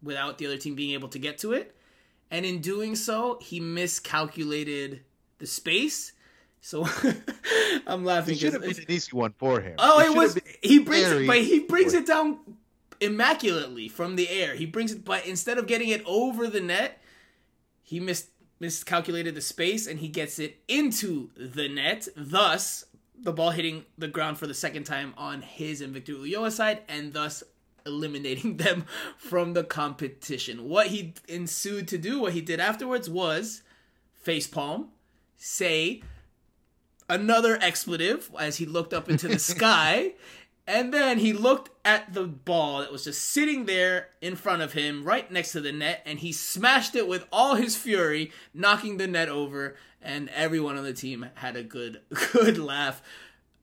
without the other team being able to get to it. And in doing so, he miscalculated the space. So (laughs) I'm laughing. It should have been an easy one for him. Oh, it, it was. He brings it, but he brings it down immaculately from the air. He brings it, but instead of getting it over the net, he mis- miscalculated the space and he gets it into the net. Thus, the ball hitting the ground for the second time on his and Victor Ulloa side, and thus eliminating (laughs) them from the competition. What he ensued to do, what he did afterwards, was facepalm, say another expletive as he looked up into the (laughs) sky, and then he looked at the ball that was just sitting there in front of him, right next to the net, and he smashed it with all his fury, knocking the net over and everyone on the team had a good (laughs) good laugh.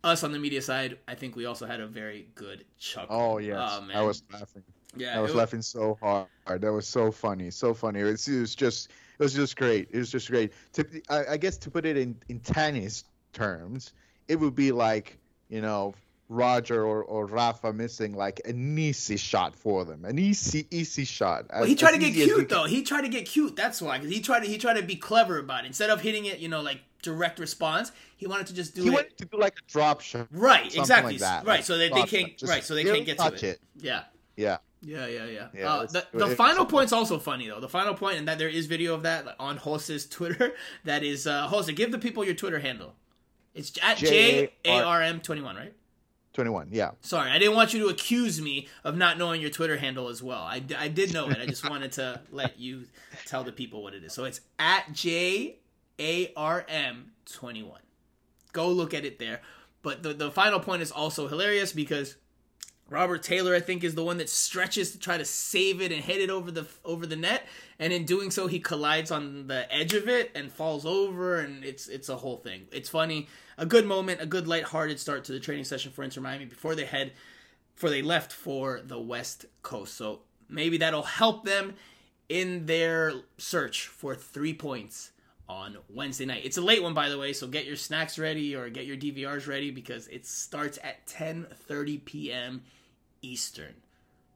Us on the media side, I think we also had a very good chuckle. Oh yes, oh, I was laughing. Yeah, I was, was, laughing so hard. That was so funny, so funny. It was, it was just, it was just great. It was just great. To, I, I guess to put it in in tennis terms, it would be like you know Roger or, or Rafa missing like an easy shot for them, an easy easy shot. As, well, he tried to get cute though. He tried to get cute. That's why, because he tried to he tried to be clever about it. Instead of hitting it, you know, like direct response, he wanted to just do. He it. wanted to do like a drop shot, right? Exactly, like that. right. Like so that they can't, right? So they can't get to it. it. Yeah. Yeah. Yeah, yeah, yeah. yeah uh, the the final point's also funny though. The final point, and that there is video of that on Jose's Twitter. (laughs) That is, uh, Jose, give the people your Twitter handle. It's at J A R M twenty one, right? 21, yeah. Sorry, I didn't want you to accuse me of not knowing your Twitter handle as well. I, I did know it. I just wanted to (laughs) let you tell the people what it is. So it's at J A R M 21. Go look at it there. But the, the final point is also hilarious because Robert Taylor, I think, is the one that stretches to try to save it and hit it over the over the net, and in doing so, he collides on the edge of it and falls over, and it's it's a whole thing. It's funny, a good moment, a good light-hearted start to the training session for Inter Miami before they head, before they left for the West Coast. So maybe that'll help them in their search for three points on Wednesday night. It's a late one, by the way, so get your snacks ready or get your DVRs ready because it starts at 10:30 p.m. Eastern.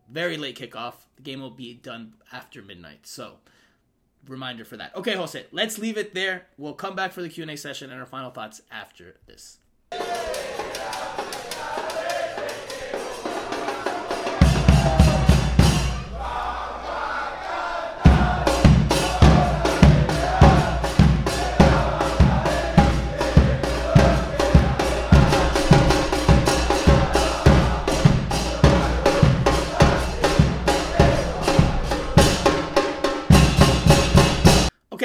Very late kickoff. The game will be done after midnight. So, reminder for that. Okay, Jose, let's leave it there. We'll come back for the Q&A session and our final thoughts after this.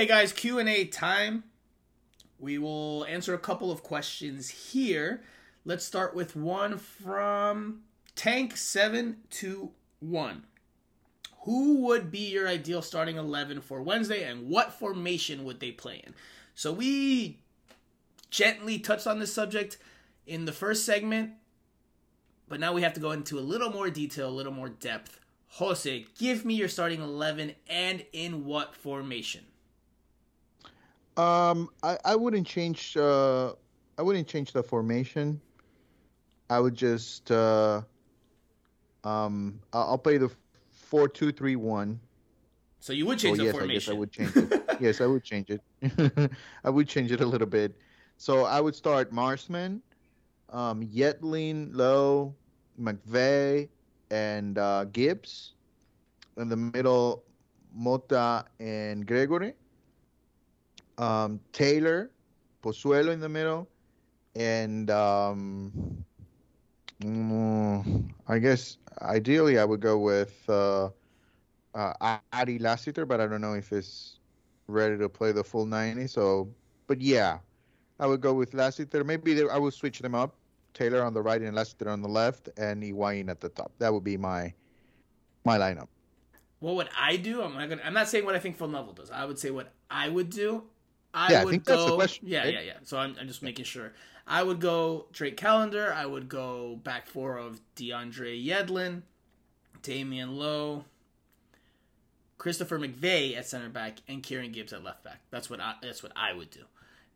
Guys, Q and A time. We will answer a couple of questions here. Let's start with one from Tank Seven Two One. who would be your ideal starting 11 for Wednesday and what formation would they play in? So we gently touched on this subject in the first segment, but now we have to go into a little more detail, a little more depth. Jose, give me your starting 11 and in what formation? Um, I, I wouldn't change. Uh, I wouldn't change the formation. I would just. Uh, um, I'll play the four two three one. So you would change oh, the yes, formation. I guess I would change it. (laughs) yes, I would change it. (laughs) I would change it a little bit. So I would start Marsman, um, Yedlin, Lowe, McVey, and uh, Gibbs. In the middle, Mota and Gregore. Um, Taylor, Pozuelo in the middle, and um, mm, I guess ideally I would go with uh, uh, Ariel Lassiter, but I don't know if he's ready to play the full 90. So, but yeah, I would go with Lassiter. Maybe they, I would switch them up. Taylor on the right and Lassiter on the left, and Higuain at the top. That would be my my lineup. What would I do? I'm not gonna. I'm not saying what I think Phil Neville does. I would say what I would do. I Yeah, I would think go. that's the question, yeah, right? yeah, yeah. So I'm, I'm just making sure. I would go Drake Callender. I would go back four of DeAndre Yedlin, Damion Lowe, Christopher McVey at center back, and Kieran Gibbs at left back. That's what I. That's what I would do.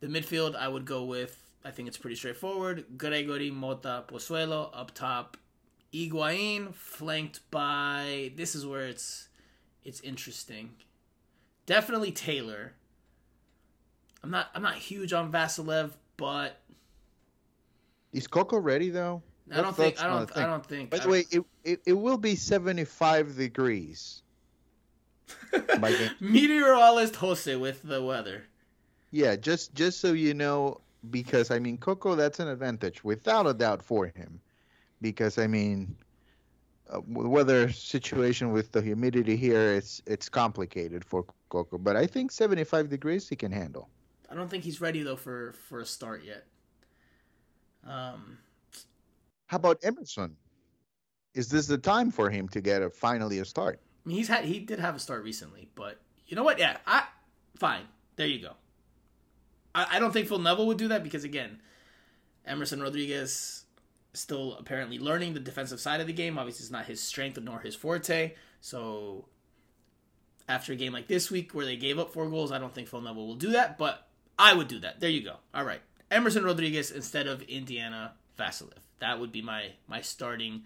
The midfield, I would go with. I think it's pretty straightforward. Gregore Mota Pozuelo up top. Higuain flanked by. This is where it's it's interesting. Definitely Taylor. I'm not I'm not huge on Vassilev, but Is Coco ready though? I don't That's- think that's I don't I don't think. By the way, it, it, it will be 75 degrees. (laughs) meteorologist Jose with the weather. Yeah, just just so you know, because I mean, Coco, that's an advantage without a doubt for him, because I mean, uh, weather situation with the humidity here, it's it's complicated for Coco. But I think 75 degrees he can handle. I don't think he's ready though for for a start yet. Um, How about Emerson? Is this the time for him to get a finally a start? I mean, he's had he did have a start recently, but you know what? Yeah, I fine. There you go. I, I don't think Phil Neville would do that because again, Emerson Rodriguez still apparently learning the defensive side of the game. Obviously, it's not his strength nor his forte. So after a game like this week where they gave up four goals, I don't think Phil Neville will do that, but I would do that. There you go. All right. Emerson Rodriguez instead of Indiana Vassilev. That would be my my starting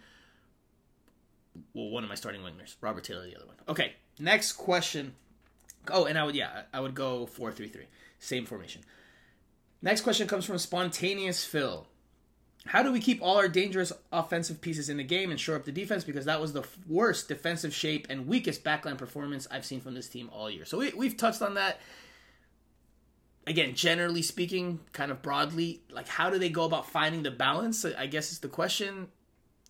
well, one of my starting wingers. Robert Taylor, the other one. Okay, next question. Oh, and I would yeah, I would go four three three, same formation. Next question comes from spontaneous Phil. How do we keep all our dangerous offensive pieces in the game and shore up the defense? Because that was the worst defensive shape and weakest backline performance I've seen from this team all year. So we, we've touched on that. Again, generally speaking, kind of broadly, like how do they go about finding the balance? I guess is the question.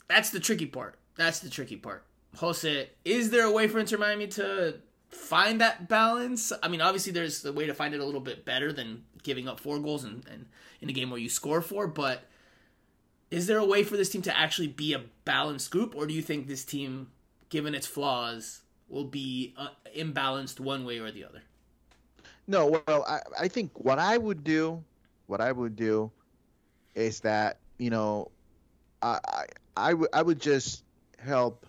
That's the tricky part. That's the tricky part. Jose, is there a way for Inter Miami to find that balance? I mean, obviously there's a way to find it a little bit better than giving up four goals and, and in a game where you score four, but is there a way for this team to actually be a balanced group, or do you think this team, given its flaws, will be uh, imbalanced one way or the other? No, well, I, I think what I would do, what I would do, is that you know, I I, I would I would just help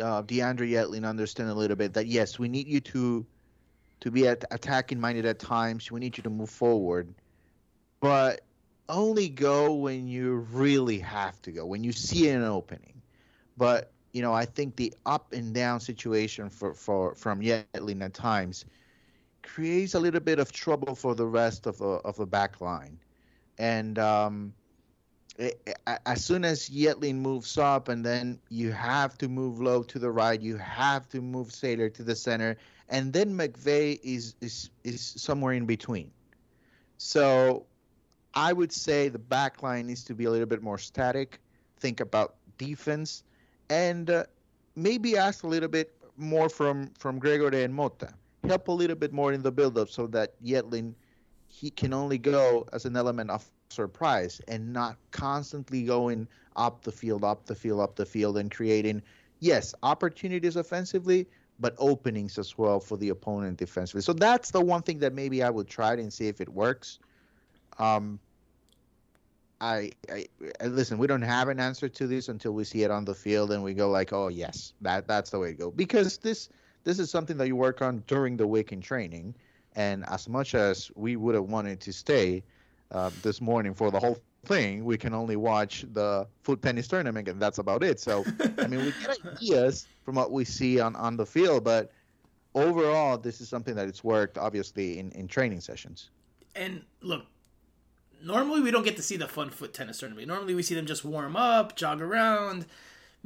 uh, DeAndre Yedlin understand a little bit that yes, we need you to to be at, attacking minded at times. We need you to move forward, but only go when you really have to go when you see an opening. But you know, I think the up and down situation for for from Yedlin at times creates a little bit of trouble for the rest of the of the back line. And um, it, as soon as Yedlin moves up, and then you have to move Lowe to the right, you have to move Sailor to the center, and then McVey is is is somewhere in between. So I would say the back line needs to be a little bit more static. Think about defense, and uh, maybe ask a little bit more from from Gregore and Mota help a little bit more in the build-up so that Yedlin he can only go as an element of surprise and not constantly going up the field, up the field, up the field, and creating yes, opportunities offensively, but openings as well for the opponent defensively. So that's the one thing that maybe I would try and see if it works. Um, I, I, listen. We don't have an answer to this until we see it on the field and we go like, oh yes, that that's the way to go. Because this this is something that you work on during the week in training, and as much as we would have wanted to stay uh, this morning for the whole thing, we can only watch the foot tennis tournament, and that's about it. So, I mean, we get (laughs) ideas from what we see on on the field, but overall, this is something that it's worked obviously in in training sessions. And look, normally we don't get to see the fun foot tennis tournament. Normally we see them just warm up, jog around,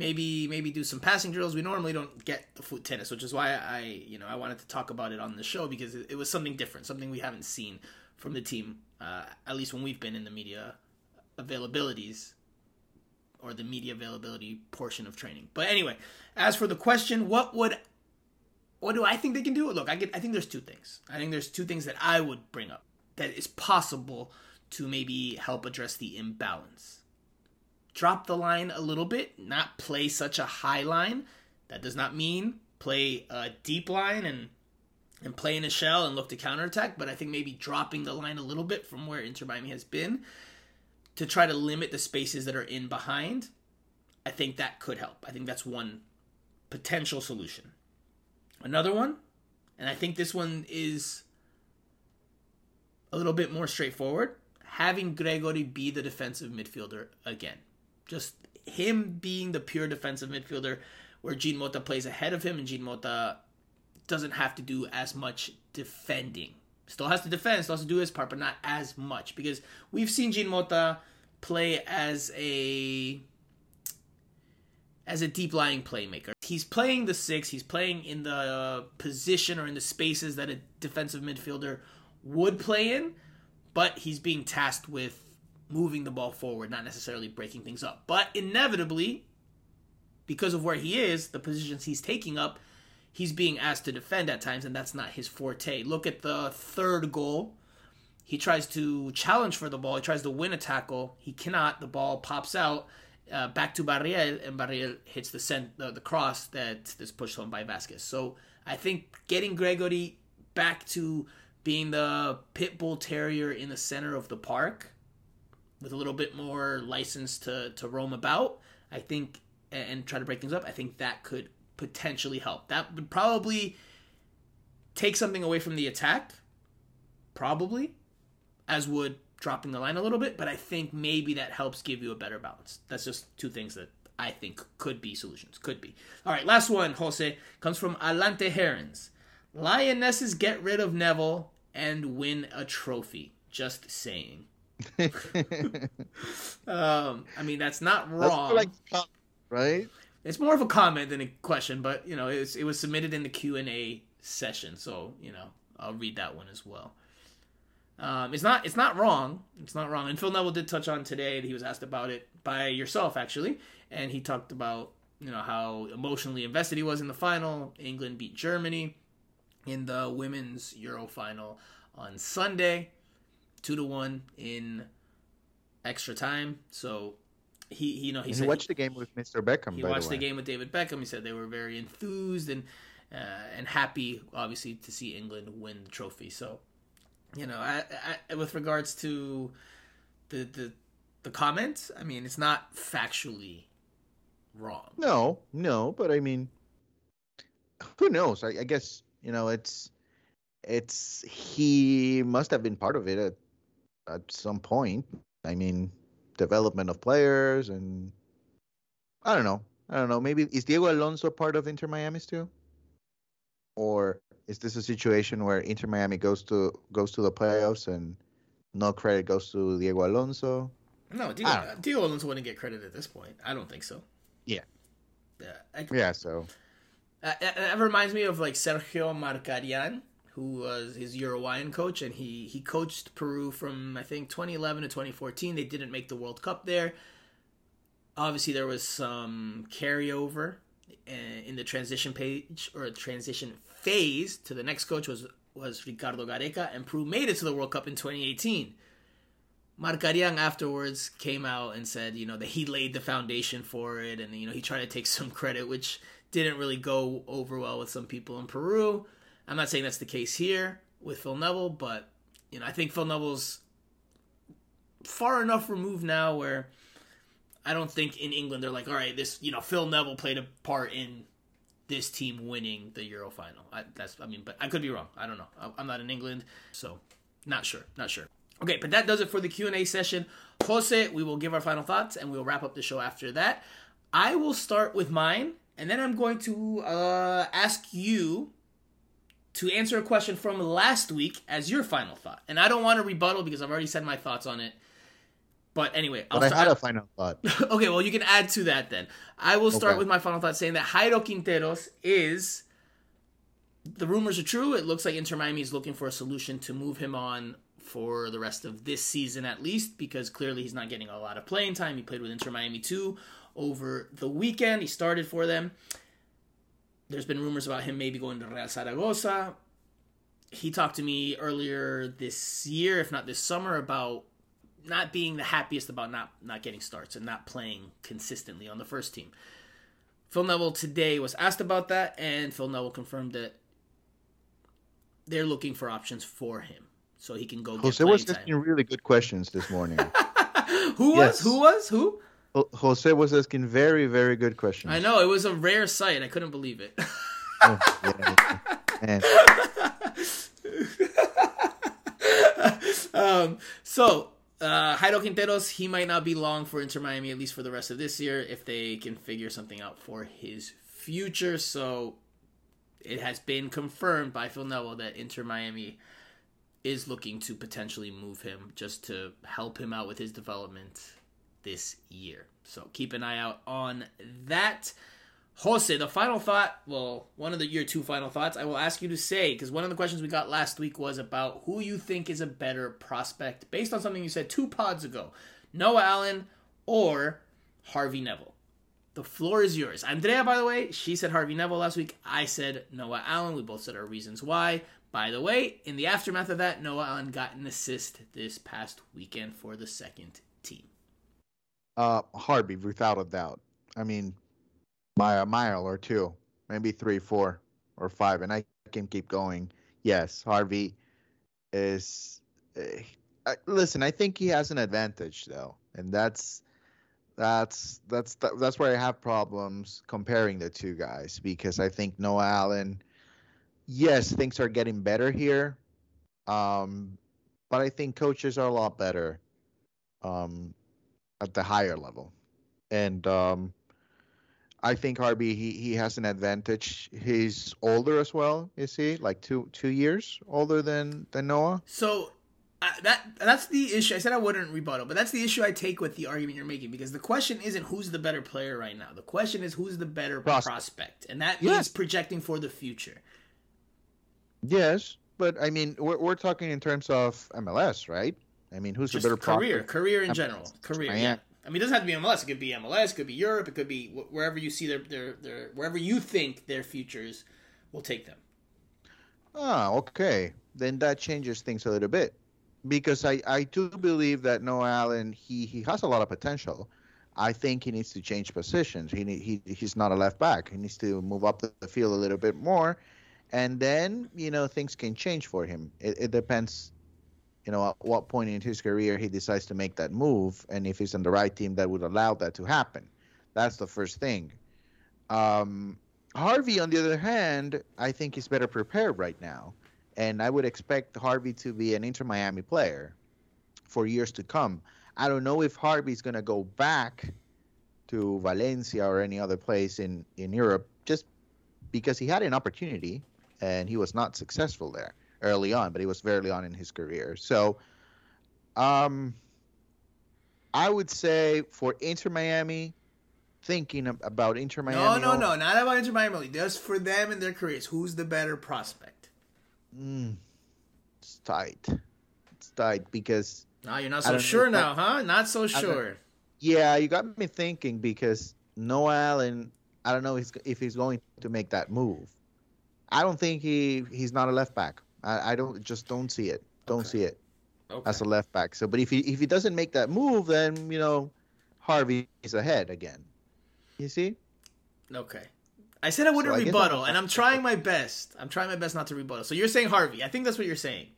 maybe maybe do some passing drills. We normally don't get the foot tennis, which is why I you know I wanted to talk about it on the show because it, it was something different, something we haven't seen from the team, uh, at least when we've been in the media availabilities or the media availability portion of training. But anyway, as for the question, what would what do I think they can do? Look, I get I think there's two things. I think there's two things that I would bring up that is possible to maybe help address the imbalance. Drop the line a little bit, not play such a high line. That does not mean play a deep line and and play in a shell and look to counterattack, but I think maybe dropping the line a little bit from where Inter Miami has been to try to limit the spaces that are in behind, I think that could help. I think that's one potential solution. Another one, and I think this one is a little bit more straightforward, having Gregore be the defensive midfielder again. Just him being the pure defensive midfielder where Jean Mota plays ahead of him and Jean Mota doesn't have to do as much defending. Still has to defend, still has to do his part, but not as much. Because we've seen Jean Mota play as a as a deep lying playmaker. He's playing the six, he's playing in the position or in the spaces that a defensive midfielder would play in, but he's being tasked with moving the ball forward, not necessarily breaking things up. But inevitably, because of where he is, the positions he's taking up, he's being asked to defend at times, and that's not his forte. Look at the third goal. He tries to challenge for the ball. He tries to win a tackle. He cannot. The ball pops out uh, back to Barreal, and Barreal hits the, cent- the cross that is pushed home by Vazquez. So I think getting Gregore back to being the pit bull terrier in the center of the park with a little bit more license to, to roam about, I think, and try to break things up, I think that could potentially help. That would probably take something away from the attack, probably, as would dropping the line a little bit, but I think maybe that helps give you a better balance. That's just two things that I think could be solutions. Could be. All right, last one, Jose, comes from Alante Herons. Lionesses get rid of Neville and win a trophy. Just saying. Um, I mean, that's not wrong. That's like, right? It's more of a comment than a question, but you know, it was, it was submitted in the Q and A session, so you know, I'll read that one as well. Um, it's not it's not wrong. It's not wrong. And Phil Neville did touch on today. That he was asked about it by yourself actually, and he talked about you know how emotionally invested he was in the final. England beat Germany in the women's Euro final on Sunday, two to one in extra time. So he, he you know, he, he watched he, the game with Mr. Beckham. He watched the, the, game with David Beckham. He said they were very enthused and uh, and happy, obviously, to see England win the trophy. So, you know, I, I, with regards to the the the comments, I mean, it's not factually wrong. No, no, but I mean, who knows? I, I guess you know, it's it's he must have been part of it at at some point. I mean, development of players and I don't know. I don't know. Maybe is Diego Alonso part of Inter Miami still? Or is this a situation where Inter Miami goes to goes to the playoffs and no credit goes to Diego Alonso? No, Diego, Diego Alonso wouldn't get credit at this point. I don't think so. Yeah. Yeah. I, yeah. So uh, that reminds me of like Sergio Markarian, who was his Uruguayan coach, and he he coached Peru from I think 2011 to 2014. They didn't make the World Cup there. Obviously, there was some carryover uh, in the transition page or transition phase to the next coach was was Ricardo Gareca, and Peru made it to the World Cup in 2018. Markarian afterwards came out and said, you know, that he laid the foundation for it, and you know he tried to take (laughs) some credit, which didn't really go over well with some people in Peru. I'm not saying that's the case here with Phil Neville, but you know I think Phil Neville's far enough removed now where I don't think in England they're like, all right, this you know Phil Neville played a part in this team winning the Euro final. I, that's I mean, but I could be wrong. I don't know. I'm not in England, so not sure. Not sure. Okay, but that does it for the Q&A session. Jose, we will give our final thoughts and we'll wrap up the show after that. I will start with mine and then I'm going to uh, ask you to answer a question from last week as your final thought. And I don't want to rebuttal because I've already said my thoughts on it. But anyway, I'll but I had a final thought. (laughs) okay, well, you can add to that then. I will start okay. with my final thought saying that Jairo Quinteros is. The rumors are true. It looks like Inter Miami is looking for a solution to move him on for the rest of this season at least, because clearly he's not getting a lot of playing time. He played with Inter Miami too over the weekend. He started for them. There's been rumors about him maybe going to Real Zaragoza. He talked to me earlier this year, if not this summer, about not being the happiest about not not getting starts and not playing consistently on the first team. Phil Neville today was asked about that, and Phil Neville confirmed that they're looking for options for him so he can go. Jose was asking really good questions this morning. (laughs) Who yes. was? Who was? Who? Jose was asking very, very good questions. I know it was a rare sight. I couldn't believe it. oh, (laughs) um, so uh, Jairo Quinteros, he might not be long for Inter Miami, at least for the rest of this year, if they can figure something out for his future. So it has been confirmed by Phil Neville that Inter Miami is looking to potentially move him just to help him out with his development this year. So keep an eye out on that. Jose, the final thought, well, one of the year two final thoughts, I will ask you to say, because one of the questions we got last week was about who you think is a better prospect based on something you said two pods ago Noah Allen or Harvey Neville. The floor is yours. Andrea, by the way, she said Harvey Neville last week. I said Noah Allen. We both said our reasons why. By the way, in the aftermath of that, Noah Allen got an assist this past weekend for the second team. Uh, Harvey, without a doubt. I mean, by a mile or two, maybe three, four, or five, and I can keep going. Yes, Harvey is. Uh, listen, I think he has an advantage though, and that's that's that's that's where I have problems comparing the two guys because I think Noah Allen yes, things are getting better here. Um, but I think coaches are a lot better um, at the higher level. And um, I think Harvey he, he has an advantage. He's older as well, is he? Like two two years older than than Noah. So uh, that that's the issue. I said I wouldn't rebuttal, but that's the issue I take with the argument you're making because the question isn't who's the better player right now. The question is who's the better prospect, prospect. and that yes. means projecting for the future. Yes, but I mean, we're, we're talking in terms of MLS, right? I mean, who's Just the better career? Prospect? Career in general, career. Yeah. I mean, it doesn't have to be MLS. It could be MLS. It could be Europe. It could be wherever you see their their, their wherever you think their futures will take them. Ah, okay. Then that changes things a little bit, because I I do believe that Noah Allen he he has a lot of potential. I think he needs to change positions. He he he's not a left back. He needs to move up the field a little bit more and then you know things can change for him. It, it, depends, you know, at what point in his career he decides to make that move, and if he's on the right team that would allow that to happen. That's the first thing. Um, Harvey, on the other hand, I think he's better prepared right now, and I would expect Harvey to be an Inter Miami player for years to come. I don't know if Harvey's going to go back to Valencia or any other place in in Europe just because he had an opportunity and he was not successful there early on, but he was very early on in his career. So, um, I would say for Inter Miami, thinking about Inter Miami. No, no, no, not about Inter Miami. Just for them and their careers, who's the better prospect? Mm, it's tight. It's tight because. No, you're not so sure now, huh? Not so sure. Yeah, you got me thinking because Noah Allen, I don't know if he's going to make that move. I don't think he he's not a left back. I, I don't just don't see it. Don't okay. see it. okay. as a left back. So, but if he if he doesn't make that move, then you know Harvey is ahead again. You see? Okay. I said I wouldn't so I rebuttal, and I'm (laughs) trying my best. I'm trying my best not to rebuttal. So you're saying Harvey. I think that's what you're saying.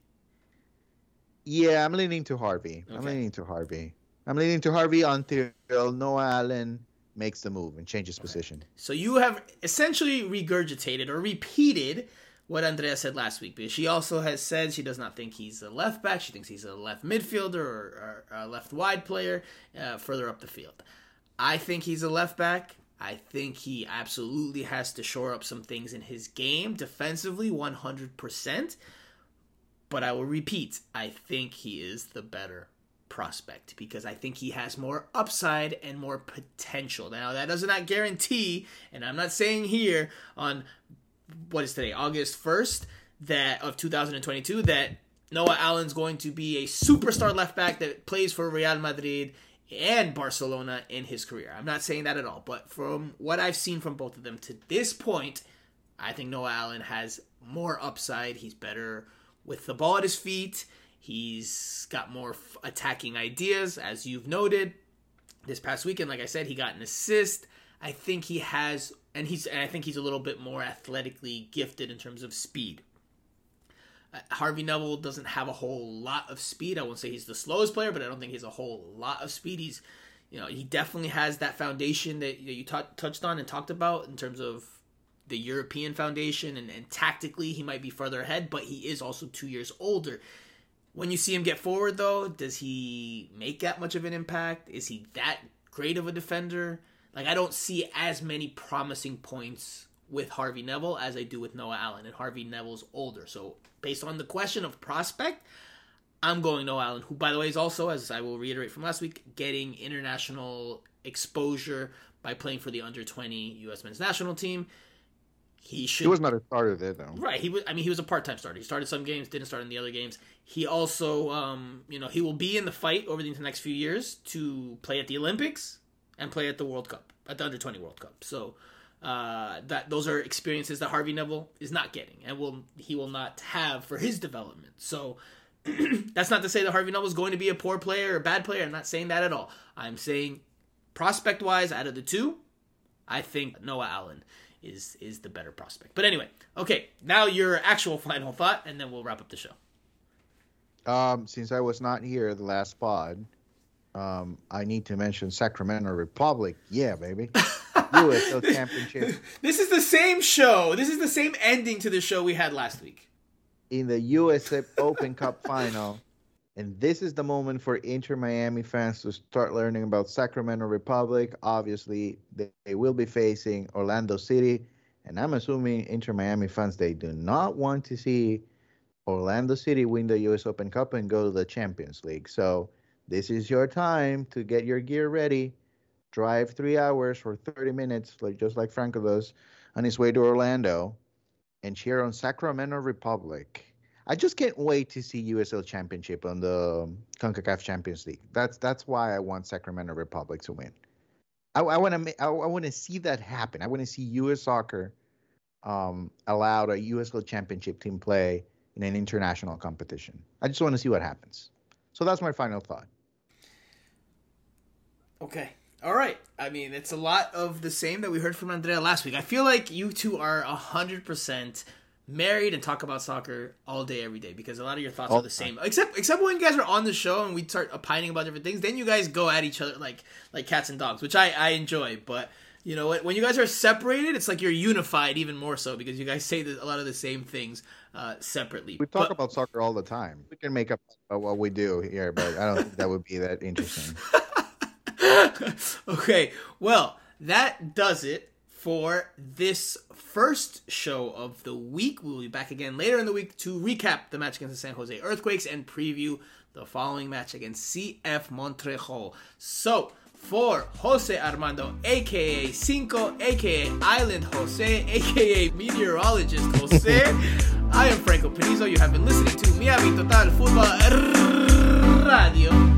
Yeah, I'm leaning to Harvey. Okay. I'm leaning to Harvey. I'm leaning to Harvey until Noah Allen makes the move and changes okay. position. So you have essentially regurgitated or repeated what Andrea said last week because she also has said she does not think he's a left back. She thinks he's a left midfielder or, or a left wide player uh, further up the field. I think he's a left back. I think he absolutely has to shore up some things in his game defensively, 100%. But I will repeat, I think he is the better prospect because I think he has more upside and more potential. Now, that does not guarantee, and I'm not saying here on what is today, August 1st, that of 2022, that Noah Allen's going to be a superstar left back that plays for Real Madrid and Barcelona in his career. I'm not saying that at all, but from what I've seen from both of them to this point, I think Noah Allen has more upside. He's better with the ball at his feet. He's got more f- attacking ideas, as you've noted. This past weekend, like I said, he got an assist. I think he has, and he's, and I think he's a little bit more athletically gifted in terms of speed. Uh, Harvey Neville doesn't have a whole lot of speed. I won't say he's the slowest player, but I don't think he's a whole lot of speed. He's, you know, he definitely has that foundation that you t- touched on and talked about in terms of the European foundation, and, and tactically he might be further ahead, but he is also two years older. When you see him get forward, though, does he make that much of an impact? Is he that great of a defender? Like, I don't see as many promising points with Harvey Neville as I do with Noah Allen, and Harvey Neville's older. So based on the question of prospect, I'm going Noah Allen, who, by the way, is also, as I will reiterate from last week, getting international exposure by playing for the under 20 U.S. men's national team. He should. He was not a starter there, though. Right. He was. I mean, he was a part-time starter. He started some games, didn't start in the other games. He also, um, you know, he will be in the fight over the next few years to play at the Olympics and play at the World Cup, at the under 20 World Cup. So uh, that those are experiences that Harvey Neville is not getting and will he will not have for his development. So (clears throat) that's not to say that Harvey Neville is going to be a poor player or a bad player. I'm not saying that at all. I'm saying prospect wise, out of the two, I think Noah Allen is is the better prospect. But anyway, okay, now your actual final thought, and then we'll wrap up the show. Um, since I was not here the last pod, um, I need to mention Sacramento Republic. Yeah, baby. (laughs) USL Championship. This is the same show. This is the same ending to the show we had last week. In the USA Open Cup (laughs) final. And this is the moment for Inter Miami fans to start learning about Sacramento Republic. Obviously, they will be facing Orlando City. And I'm assuming Inter Miami fans, they do not want to see Orlando City win the US Open Cup and go to the Champions League. So this is your time to get your gear ready drive three hours for 30 minutes, like just like Franco does, on his way to Orlando, and cheer on Sacramento Republic. I just can't wait to see USL Championship on the Concacaf Champions League. That's that's why I want Sacramento Republic to win. I, want to I, I want to see that happen. I want to see U.S. Soccer um, allowed a USL Championship team play in an international competition. I just want to see what happens. So that's my final thought. Okay. All right. I mean, it's a lot of the same that we heard from Andrea last week. I feel like you two are 100% married and talk about soccer all day, every day because a lot of your thoughts all are the same. Except except when you guys are on the show and we start opining about different things, then you guys go at each other like like cats and dogs, which I, I enjoy. But you know, what? when you guys are separated, it's like you're unified even more so because you guys say a lot of the same things uh, separately. We talk but, about soccer all the time. We can make up about what we do here, but I don't think that would be that interesting. (laughs) okay, well, that does it for this first show of the week. We'll be back again later in the week to recap the match against the San Jose Earthquakes and preview the following match against CF Montreal. So, for Jose Armando, aka Cinco, aka Island Jose, aka Meteorologist Jose, (laughs) I am Franco Panizo. You have been listening to Miami Total Football Radio